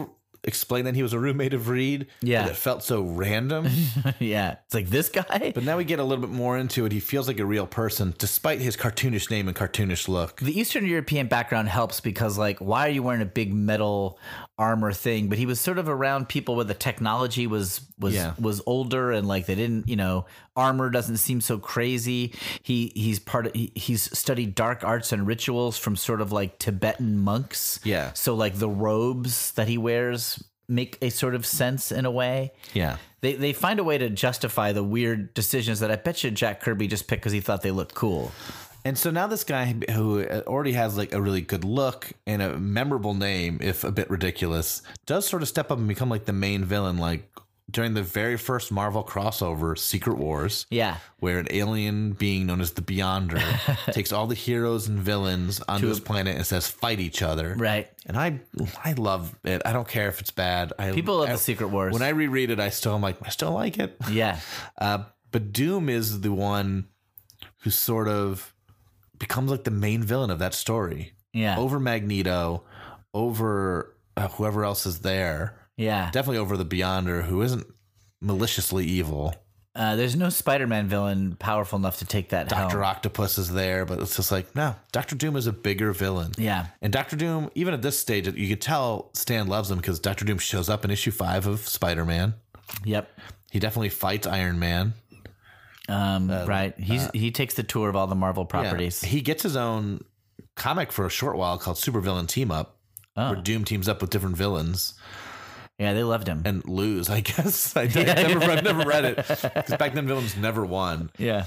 explained that he was a roommate of Reed. Yeah. it felt so random. yeah, it's like this guy. but now we get a little bit more into it. He feels like a real person, despite his cartoonish name and cartoonish look. the Eastern European background helps because, like, why are you wearing a big metal armor thing? But he was sort of around people where the technology was was Yeah. was older and like they didn't, you know, armor doesn't seem so crazy. He he's part of he, he's studied dark arts and rituals from sort of like Tibetan monks. Yeah. So like the robes that he wears make a sort of sense in a way. Yeah. They they find a way to justify the weird decisions that I bet you Jack Kirby just picked because he thought they looked cool. And so now this guy who uh, already has like a really good look and a memorable name, if a bit ridiculous, does sort of step up and become like the main villain. Like during the very first Marvel crossover, Secret Wars, Yeah. where an alien being known as the Beyonder takes all the heroes and villains onto his planet and says fight each other. Right. And I, I love it. I don't care if it's bad. I, People love I- the Secret Wars. When I reread it, I still am like, I still like it. Yeah. Uh, but Doom is the one who sort of becomes like the main villain of that story. Yeah. Over Magneto, over uh, whoever else is there. Yeah. Definitely over the Beyonder, who isn't maliciously evil. Uh, there's no Spider-Man villain powerful enough to take that down. Doctor. Octopus is there, but it's just like, no, Doctor Doom is a bigger villain. Yeah. And Doctor Doom, even at this stage, you could tell Stan loves him because Doctor Doom shows up in issue five of Spider Man. Yep. He definitely fights Iron Man. Um, right. He's he takes the tour of all the Marvel Uh, Yeah. properties. He gets his own comic for a short while called Supervillain Team Up, where Doom teams up with different villains Yeah, they loved him. and lose. I guess I, I never, I've never read it because back then villains never won. yeah.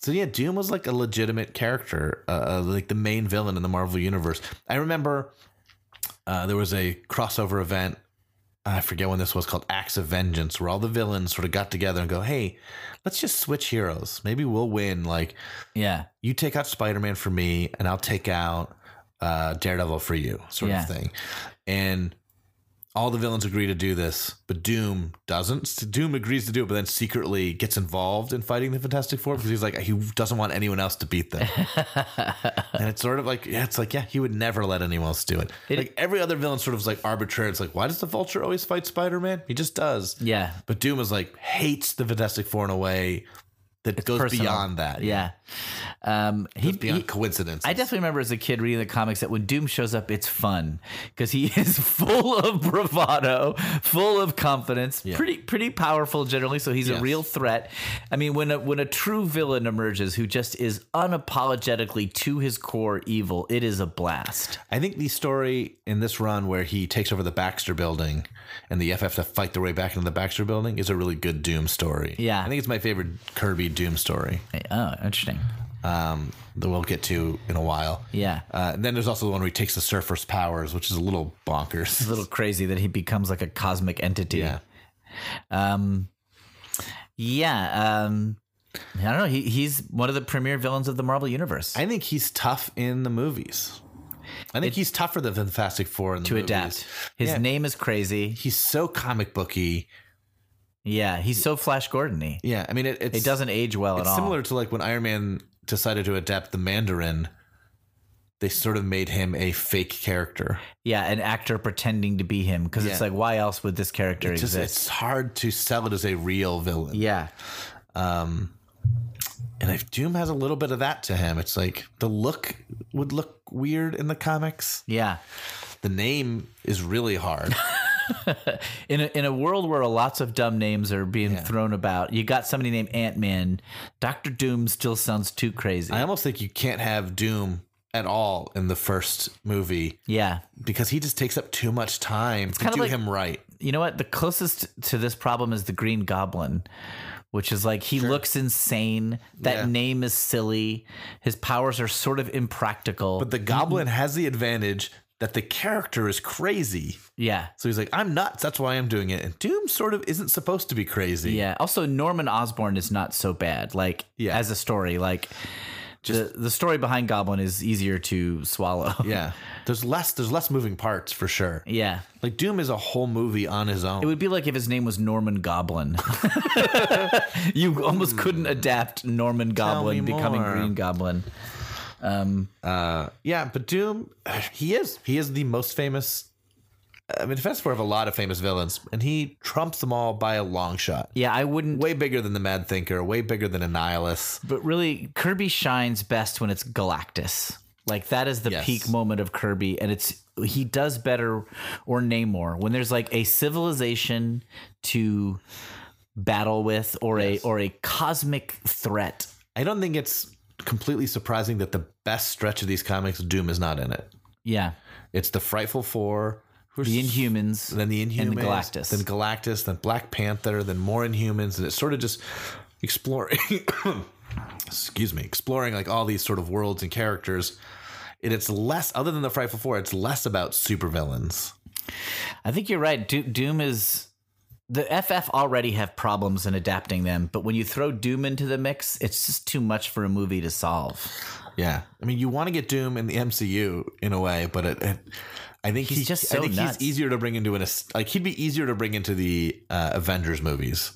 So yeah, Doom was like a legitimate character, uh, like the main villain in the Marvel universe. I remember uh, there was a crossover event. I forget when this was called Acts of Vengeance, where all the villains sort of got together and go, "Hey, let's just switch heroes. Maybe we'll win. Like Yeah. you take out Spider Man for me, and I'll take out uh, Daredevil for you, sort Yeah. of thing." And all the villains agree to do this, but Doom doesn't. Doom agrees to do it, but then secretly gets involved in fighting the Fantastic Four because he's like he doesn't want anyone else to beat them. and it's sort of like yeah, it's like yeah, he would never let anyone else do it. like every other villain sort of is like arbitrary. It's like why does the Vulture always fight Spider Man? He just does. Yeah. But Doom is like hates the Fantastic Four in a way that goes personal. beyond that. Yeah. Um, he, beyond he- coincidence. I definitely remember as a kid reading the comics that when Doom shows up, it's fun because he is full of bravado, full of confidence, pretty pretty powerful generally. So he's Yes. a real threat. I mean, when a when a true villain emerges who just is unapologetically to his core evil, it is a blast. I think the story in this run where he takes over the Baxter building and the FF to fight their way back into the Baxter building is a really good Doom story. Yeah. I think it's my favorite Kirby Doom story Oh, interesting. um, that we'll get to in a while. Yeah. Uh, and then there's also the one where he takes the Surfer's powers, which is a little bonkers. It's a little crazy that he becomes like a cosmic entity. Yeah. Um, yeah. Um, I don't know. He, he's one of the premier villains of the Marvel universe. I think he's tough in the movies. I think he's tougher than Fantastic Four in the to movies. adapt. His Yeah. name is crazy. He's so comic booky. Yeah, he's so Flash Gordon-y. Yeah, I mean it. It's, It doesn't age well It's at all. similar to like when Iron Man decided to adapt the Mandarin. They sort of made him a fake character. Yeah, an actor pretending to be him because it's Yeah. like, why else would this character Just exist? it's hard to sell it as a real villain. yeah, um, And if Doom has a little bit of that to him, it's like the look would look weird in the comics. yeah. The name is really hard. In a, in a world where lots of dumb names are being Yeah. thrown about, you got somebody named Ant Man. Doctor Doom still sounds too crazy. I almost think you can't have Doom at all in the first movie yeah, because he just takes up too much time to kinda do like- him right. you know what? The closest to this problem is the Green Goblin, which is like he looks insane. That Yeah. name is silly. His powers are sort of impractical. But the Goblin mm-hmm. has the advantage that the character is crazy. yeah, So he's like, I'm nuts. That's why I'm doing it. And Doom sort of isn't supposed to be crazy. Yeah. Also, Norman Osborn is not so bad. Like Yeah. as a story, like the the story behind Goblin is easier to swallow. Yeah. There's less there's less moving parts for sure. yeah. Like Doom is a whole movie on his own. It would be like if his name was Norman Goblin. you almost couldn't adapt Norman Goblin becoming more. Green Goblin. Uh yeah, but Doom he is. He is the most famous I mean, Fantastic Four have a lot of famous villains, and he trumps them all by a long shot. Yeah, I wouldn't. Way bigger than the Mad Thinker, way bigger than Annihilus. But really, Kirby shines best when it's Galactus. Like that is the Yes. peak moment of Kirby, and it's he does better or Namor when there's like a civilization to battle with or a or a cosmic threat. I don't think it's completely surprising that the best stretch of these comics, Doom is not in it. Yeah, It's the Frightful Four, the Inhumans, then the Inhumans, and the Galactus. then Galactus, then Black Panther, then more Inhumans, and it's sort of just exploring. excuse me, exploring like all these sort of worlds and characters. And it's less, other than the Frightful Four, it's less about supervillains. I think you're right. Do- Doom is the FF already have problems in adapting them, but when you throw Doom into the mix, it's just too much for a movie to solve. Yeah, I mean, you want to get Doom in the MCU in a way, but it, it I think He's he, just I think nuts. he's easier to bring into an like he'd be easier to bring into the uh, Avengers movies.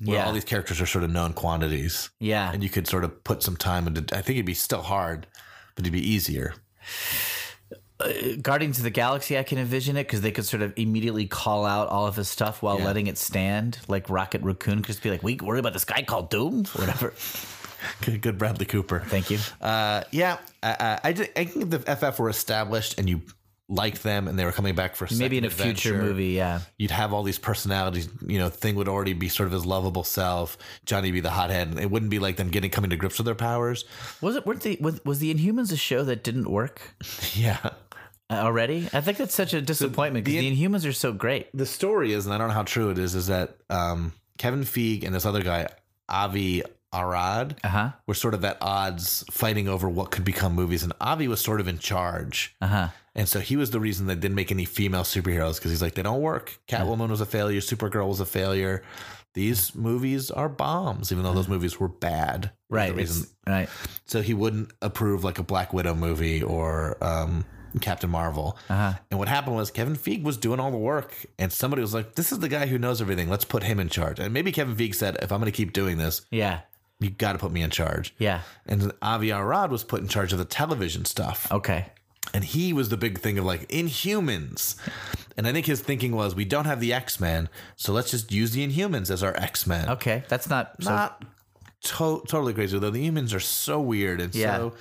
Where Yeah. all these characters are sort of known quantities. Yeah, and you could sort of put some time into. I think it'd be still hard, but it'd be easier. Guardians of the Galaxy, I can envision it because they could sort of immediately call out all of his stuff while Yeah. letting it stand. Like Rocket Raccoon could just be like, "We worry about this guy called Doom," whatever. Good, good Bradley Cooper. Thank you. Uh, yeah, I, I, I, think the FF were established, and you liked them and they were coming back for a Maybe in a second future movie, yeah. You'd have all these personalities. You know, Thing would already be sort of his lovable self. Johnny be the hothead. And it wouldn't be like them getting coming to grips with their powers. Was it? Weren't the was, was the Inhumans a show that didn't work Yeah. Uh, already? I think that's such a disappointment because the, the- Inhumans are so great. The story is, and I don't know how true it is, is that um, Kevin Feige and this other guy, Avi Arad, Uh huh. were sort of at odds fighting over what could become movies. And Avi was sort of in charge. Uh huh. And so he was the reason they didn't make any female superheroes because he's like, they don't work. Catwoman was a failure. Supergirl was a failure. These movies are bombs, even though those movies were bad. Right. Reason. right. So he wouldn't approve like a Black Widow movie or um, Captain Marvel. Uh-huh. And what happened was Kevin Feige was doing all the work, and somebody was like, "This is the guy who knows everything. Let's put him in charge." And maybe Kevin Feige said, "If I'm going to keep doing this, Yeah. you got to put me in charge." Yeah. And Avi Arad was put in charge of the television stuff. Okay. And he was the big thing of like Inhumans. And I think his thinking was we don't have the X Men, so let's just use the Inhumans as our X Men. Okay. That's not. So, Not to- totally crazy, though. The humans are so weird and Yeah. so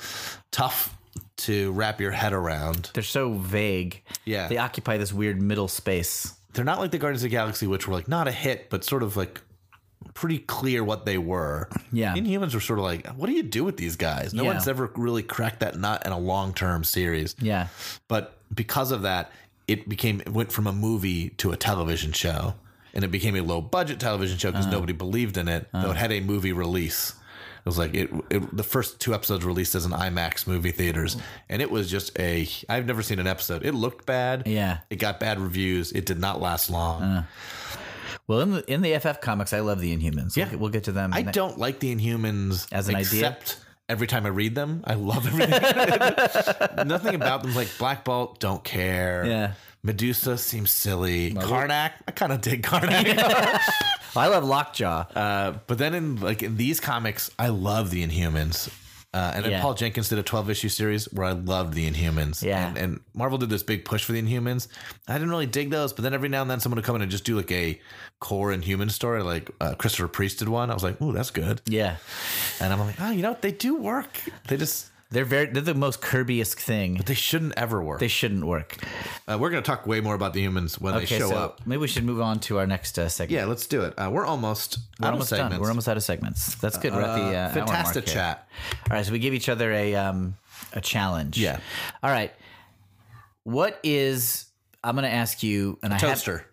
tough to wrap your head around. they're so vague. Yeah. They occupy this weird middle space. They're not like the Guardians of the Galaxy, which were like not a hit, but sort of like pretty clear what they were. Yeah. Inhumans were sort of like, what do you do with these guys? No Yeah. one's ever really cracked that nut in a long term series. Yeah. But because of that, it became it went from a movie to a television show, and it became a low budget television show because Uh. nobody believed in it. Though it had a movie release. It was like it, it. The first two episodes released as an IMAX movie theaters, and it was just a. I've never seen an episode. It looked bad. Yeah. It got bad reviews. It did not last long. Uh. Well, in the in the FF comics, I love the Inhumans. Yeah. We'll, we'll get to them. I don't like the Inhumans As an idea? except every time I read them. I love everything. Nothing about them like Black Bolt. Don't care. Yeah. Medusa seems silly. Karnak, I kind of dig Karnak. I love Lockjaw. uh, but then in like in these comics, I love the Inhumans. Uh, and then Yeah. Paul Jenkins did a 12 issue series where I loved the Inhumans. Yeah. And, and Marvel did this big push for the Inhumans. I didn't really dig those, but then every now and then someone would come in and just do like a core Inhuman story, like uh, Christopher Priest did one. I was like, ooh, that's good. yeah. And I'm like, oh, you know what? They do work. They just, They're very. They're the most Kirby-esque thing. they shouldn't ever work. They shouldn't work. uh, we're going to talk way more about the humans when they show so up. maybe we should move on to our next uh, segment. Yeah, let's do it. Uh, we're almost We're out almost of done. segments. We're almost out of segments. That's good. We're at the uh, Fantastic here. chat. All right, so we give each other a um a challenge. Yeah. All right. What is I'm going to ask you and I have Toaster.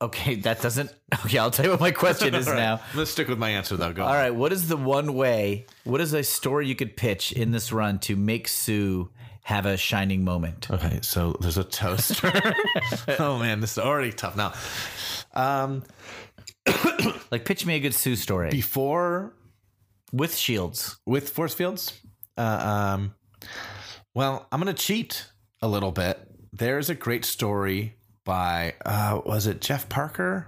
Okay, that doesn't Okay, I'll tell you what my question is right. now. Let's stick with my answer though. Go. All right, what is the one way? What is a story you could pitch in this run to make Sue have a shining moment? Okay, so there's a toaster. oh man, this is already tough. Now, um, Like pitch me a good Sue story before with shields. with force fields, uh, um, well, I'm gonna cheat a little bit. There's a great story by uh, was it Jeff Parker?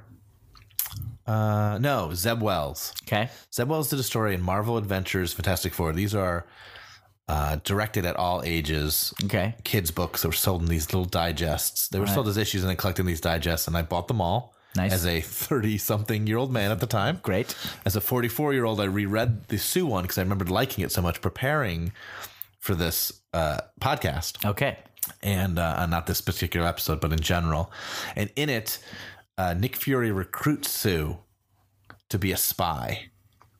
Uh, no, Zeb Wells. Okay. Zeb Wells did a story in Marvel Adventures Fantastic Four. These are uh, directed at all ages. Okay. Kids' books that were sold in these little digests. They were sold as issues, and I collected these digests, and I bought them all. Nice. As a thirty-something-year-old man at the time, Great. As a forty-four-year-old, I reread the Sue one because I remembered liking it so much, preparing for this uh, podcast Okay. And uh, not this particular episode, but in general. And in it, uh, Nick Fury recruits Sue to be a spy.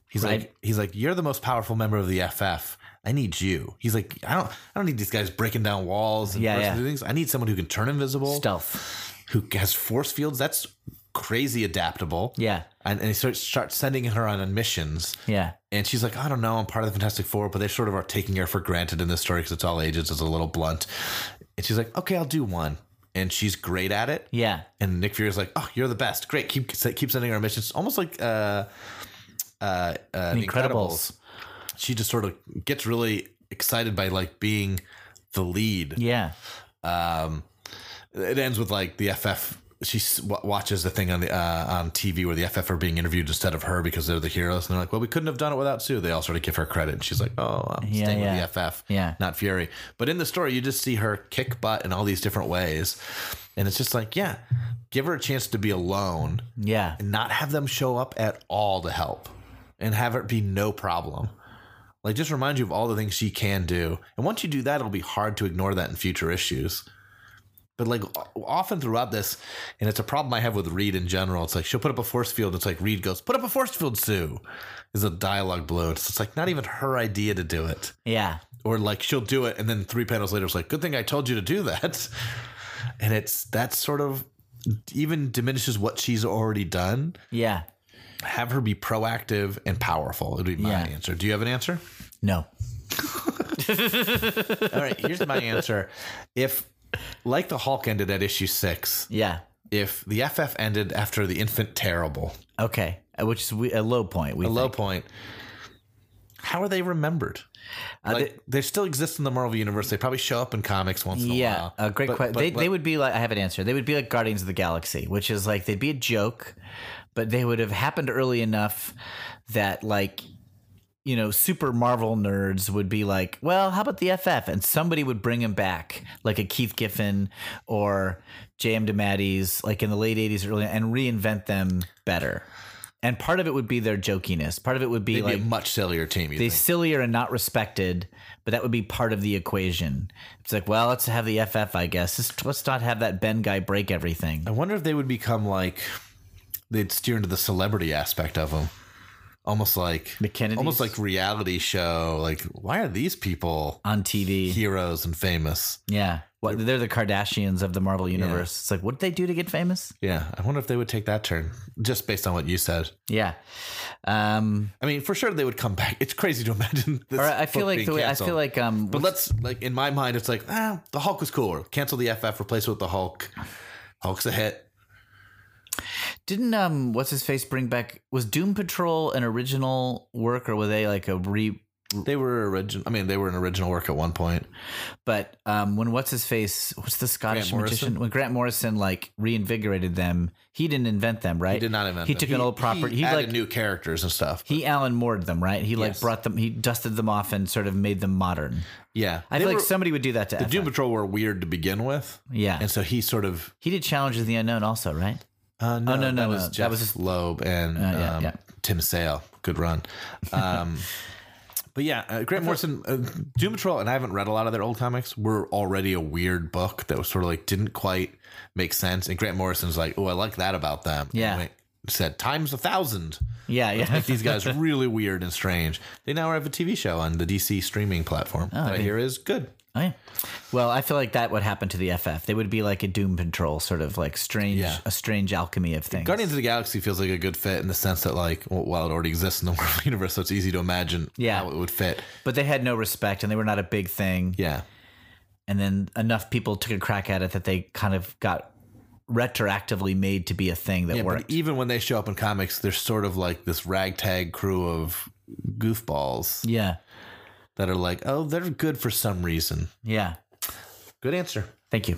He's Right. like, he's like, you're the most powerful member of the FF. I need you. He's like, I don't, I don't need these guys breaking down walls and Yeah, yeah. things. I need someone who can turn invisible, Stealth. who has force fields. That's crazy adaptable. Yeah. And, and he starts starts sending her on missions. Yeah. And she's like, I don't know, I'm part of the Fantastic Four, but they sort of are taking her for granted in this story because it's all ages. It's a little blunt. And she's like, okay, I'll do one. And she's great at it. Yeah. And Nick Fury's like, oh, you're the best. Great. Keep keep sending her missions. Almost like uh, uh, uh, The Incredibles. She just sort of gets really excited by like being the lead. Yeah. Um, it ends with like the FF. She watches the thing on the uh, on TV where the FF are being interviewed instead of her because they're the heroes, and they're like, "Well, we couldn't have done it without Sue." They all sort of give her credit, and she's like, "Oh, I'm Yeah, staying yeah. with the FF, Yeah. not Fury." But in the story, you just see her kick butt in all these different ways, and it's just like, yeah, give her a chance to be alone Yeah. and not have them show up at all to help, and have it be no problem. Like, just remind you of all the things she can do, and once you do that, it'll be hard to ignore that in future issues But like often throughout this, and it's a problem I have with Reed in general. It's like she'll put up a force field. It's like Reed goes, "Put up a force field, Sue." Is a dialogue blow. It's, it's like not even her idea to do it, Yeah. or like she'll do it, and then three panels later, it's like, "Good thing I told you to do that." And it's that sort of even diminishes what she's already done. Yeah. Have her be proactive and powerful. It'd be my Yeah. answer. Do you have an answer? No. All right, here's my answer. If, like the Hulk ended at issue six, Yeah. if the FF ended after the Infant Terrible, Okay. Uh, Which is we- a low point. We a low think. point, how are they remembered? Uh, Like they, still exist in the Marvel universe. They probably show up in comics once in a Yeah, while. a great But- question. but- They, but- they would be like I have an answer. They would be like Guardians of the Galaxy, which is like they'd be a joke, but they would have happened early enough that like you know super Marvel nerds would be like, well, how about the FF? And somebody would bring him back, like a Keith Giffen or J.M. DeMatteis, like in the late '80s, early, and reinvent them better. And part of it would be their jokiness. Part of it would be they'd like be a much sillier team. They sillier and not respected, but that would be part of the equation. It's like, well, let's have the FF, I guess. Let's, let's not have that Ben guy break everything. I wonder if they would become like they'd steer into the celebrity aspect of them, almost like The Kennedys? almost like reality show. Like, why are these people On TV, heroes and famous? yeah, what they're the Kardashians of the Marvel universe. It's like, what did they do to get famous? Yeah, I wonder if they would take that turn just based on what you said. Yeah, um, I mean, for sure they would come back. It's crazy to imagine. This I feel like the way I feel like um, But let's like in my mind, it's like ah, the Hulk was cooler. Cancel the FF, replace it with the Hulk. Hulk's a hit. Didn't um, what's his face bring back was Doom Patrol an original work or were they like a re? They were original. I mean, they were an original work at one point. But um, when what's his face? What's the Scottish magician? When Grant Morrison like reinvigorated them, he didn't invent them, right? He did not invent. Them, he them. took an old property. He, He, added like new characters and stuff. he Alan Moored them, right? He like Yes. brought them. He dusted them off and sort of made them modern. yeah, I They feel were- like somebody would do that to the. Doom Patrol were weird to begin with. Yeah. and so he sort of. He did Challenge of the Unknown also, right? Uh, no, Oh, no, no, that no. was That Jeph was just- Loeb and yeah, um, yeah. Tim Sale. Good run. Um, but yeah, uh, Grant Morrison, uh, Doom Patrol, and I haven't read a lot of their old comics. Were already a weird book that was sort of like didn't quite make sense. And Grant Morrison's like, oh, I like that about them. Yeah. And said times a thousand. Yeah, yeah. Make these guys really weird and strange. They now have a TV show on the DC streaming platform that I hear is good. Oh, yeah. Well, I feel like that would happen to the FF. They would be like a Doom Patrol, sort of like strange, Yeah. a strange alchemy of things. Guardians of the Galaxy feels like a good fit in the sense that, like, well, while it already exists in the Marvel universe, so it's easy to imagine Yeah. how it would fit. but they had no respect, and they were not a big thing. Yeah. And then enough people took a crack at it that they kind of got retroactively made to be a thing that Yeah, worked. but even when they show up in comics, they're sort of like this ragtag crew of goofballs yeah, that are like, oh, they're good for some reason. yeah. Good answer. Thank you.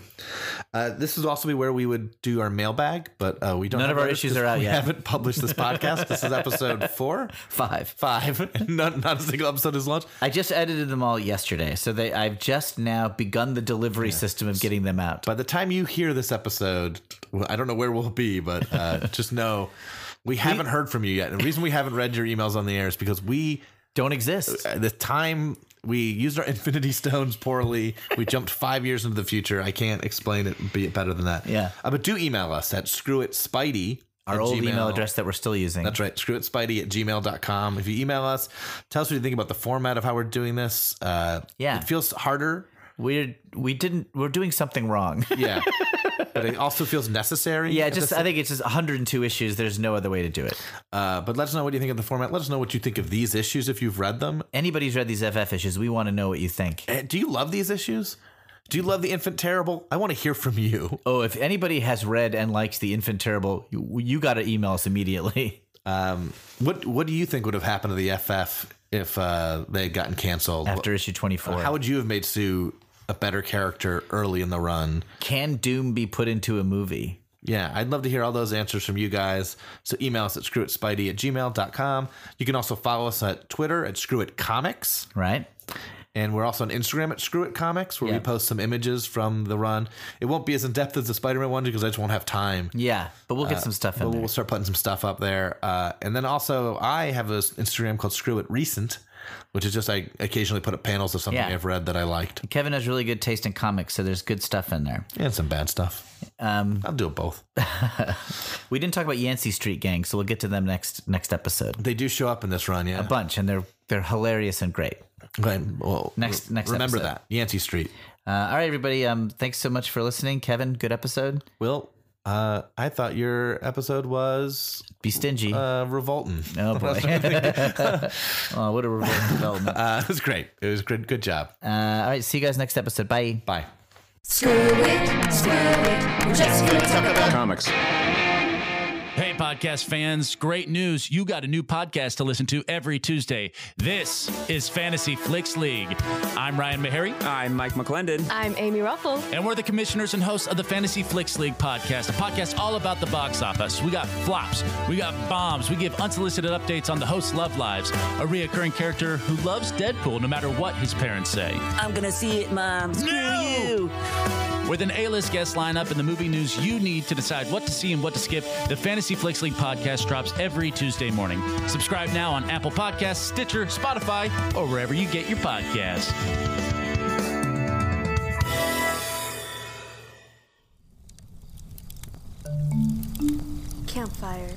Uh, this would also be where we would do our mailbag, but uh, we don't. None of our issues are out we yet. haven't published this podcast. this is episode four, Five. five. not, not a single episode is launched. I just edited them all yesterday, so they I've just now begun the delivery system of getting them out. By the time you hear this episode, I don't know where we'll be, but uh, just know we haven't heard from you yet. And the reason we haven't read your emails on the air is because we Don't exist. the time we used our infinity stones poorly we jumped five years into the future i can't explain it be better than that Yeah. uh, but do email us at screwitspidey Our old Gmail. email address that we're still using. that's right screwitspidey at gmail.com if you email us tell us what you think about the format of how we're doing this uh, Yeah. it feels harder We're we didn't we're doing something wrong. yeah but it also feels necessary yeah, just I think it's just 102 issues. There's no other way to do it. Uh, but let us know what you think of the format. Let us know what you think of these issues if you've read them. Anybody's read these FF issues, we want to know what you think. Eh, Do you love these issues? Do you love the infant terrible? I want to hear from you. Oh, if anybody has read and likes the Infant Terrible, you, you got to email us immediately. Um, what What do you think would have happened to the FF if uh, they had gotten canceled? After issue 24. How would you have made Sue a better character early in the run? Can Doom be put into a movie? Yeah, I'd love to hear all those answers from you guys. So email us at screwitspidey at gmail.com. You can also follow us at Twitter at screwitcomics. Right? And we're also on Instagram at screwitcomics where Yeah. we post some images from the run. It won't be as in depth as the Spider Man one because I just won't have time. Yeah, but we'll get some stuff in we'll start putting some stuff up there. Uh, and then also, I have an Instagram called Screw It Recent, which is just I occasionally put up panels of something Yeah. I've read that I liked Kevin has really good taste in comics, so there's good stuff in there. and some bad stuff. Um, I'll do it both. we didn't talk about Yancey Street Gang, so we'll get to them next next episode. They do show up in this run, yeah. A bunch, and they're they're hilarious and great. Okay, well, Next- next remember episode. that Yancey Street. Uh, all right, everybody. Um, thanks so much for listening, Kevin. Good episode. Will, uh, I thought your episode was Be stingy. uh, revolting. oh boy. oh, what a revolting development. Uh, it was great. It was good. Good job. Uh, all right, see you guys next episode. Bye. Bye. Screw it, screw it. We're just gonna talk about Comics. Hey, podcast fans, great news. You got a new podcast to listen to every Tuesday. This is Fantasy Flicks League. I'm Ryan Meharry, I'm Mike McClendon. I'm Amy Ruffle. and we're the commissioners and hosts of the Fantasy Flicks League podcast, a podcast all about the box office. We got flops, we got bombs, we give unsolicited updates on the host's love lives, a reoccurring character who loves Deadpool no matter what his parents say. I'm gonna see it, Mom. Screw No! you. With an A-list guest lineup and the movie news you need to decide what to see and what to skip, the Fantasy Flicks League podcast drops every Tuesday morning. Subscribe now on Apple Podcasts, Stitcher, Spotify, or wherever you get your podcasts. Campfire.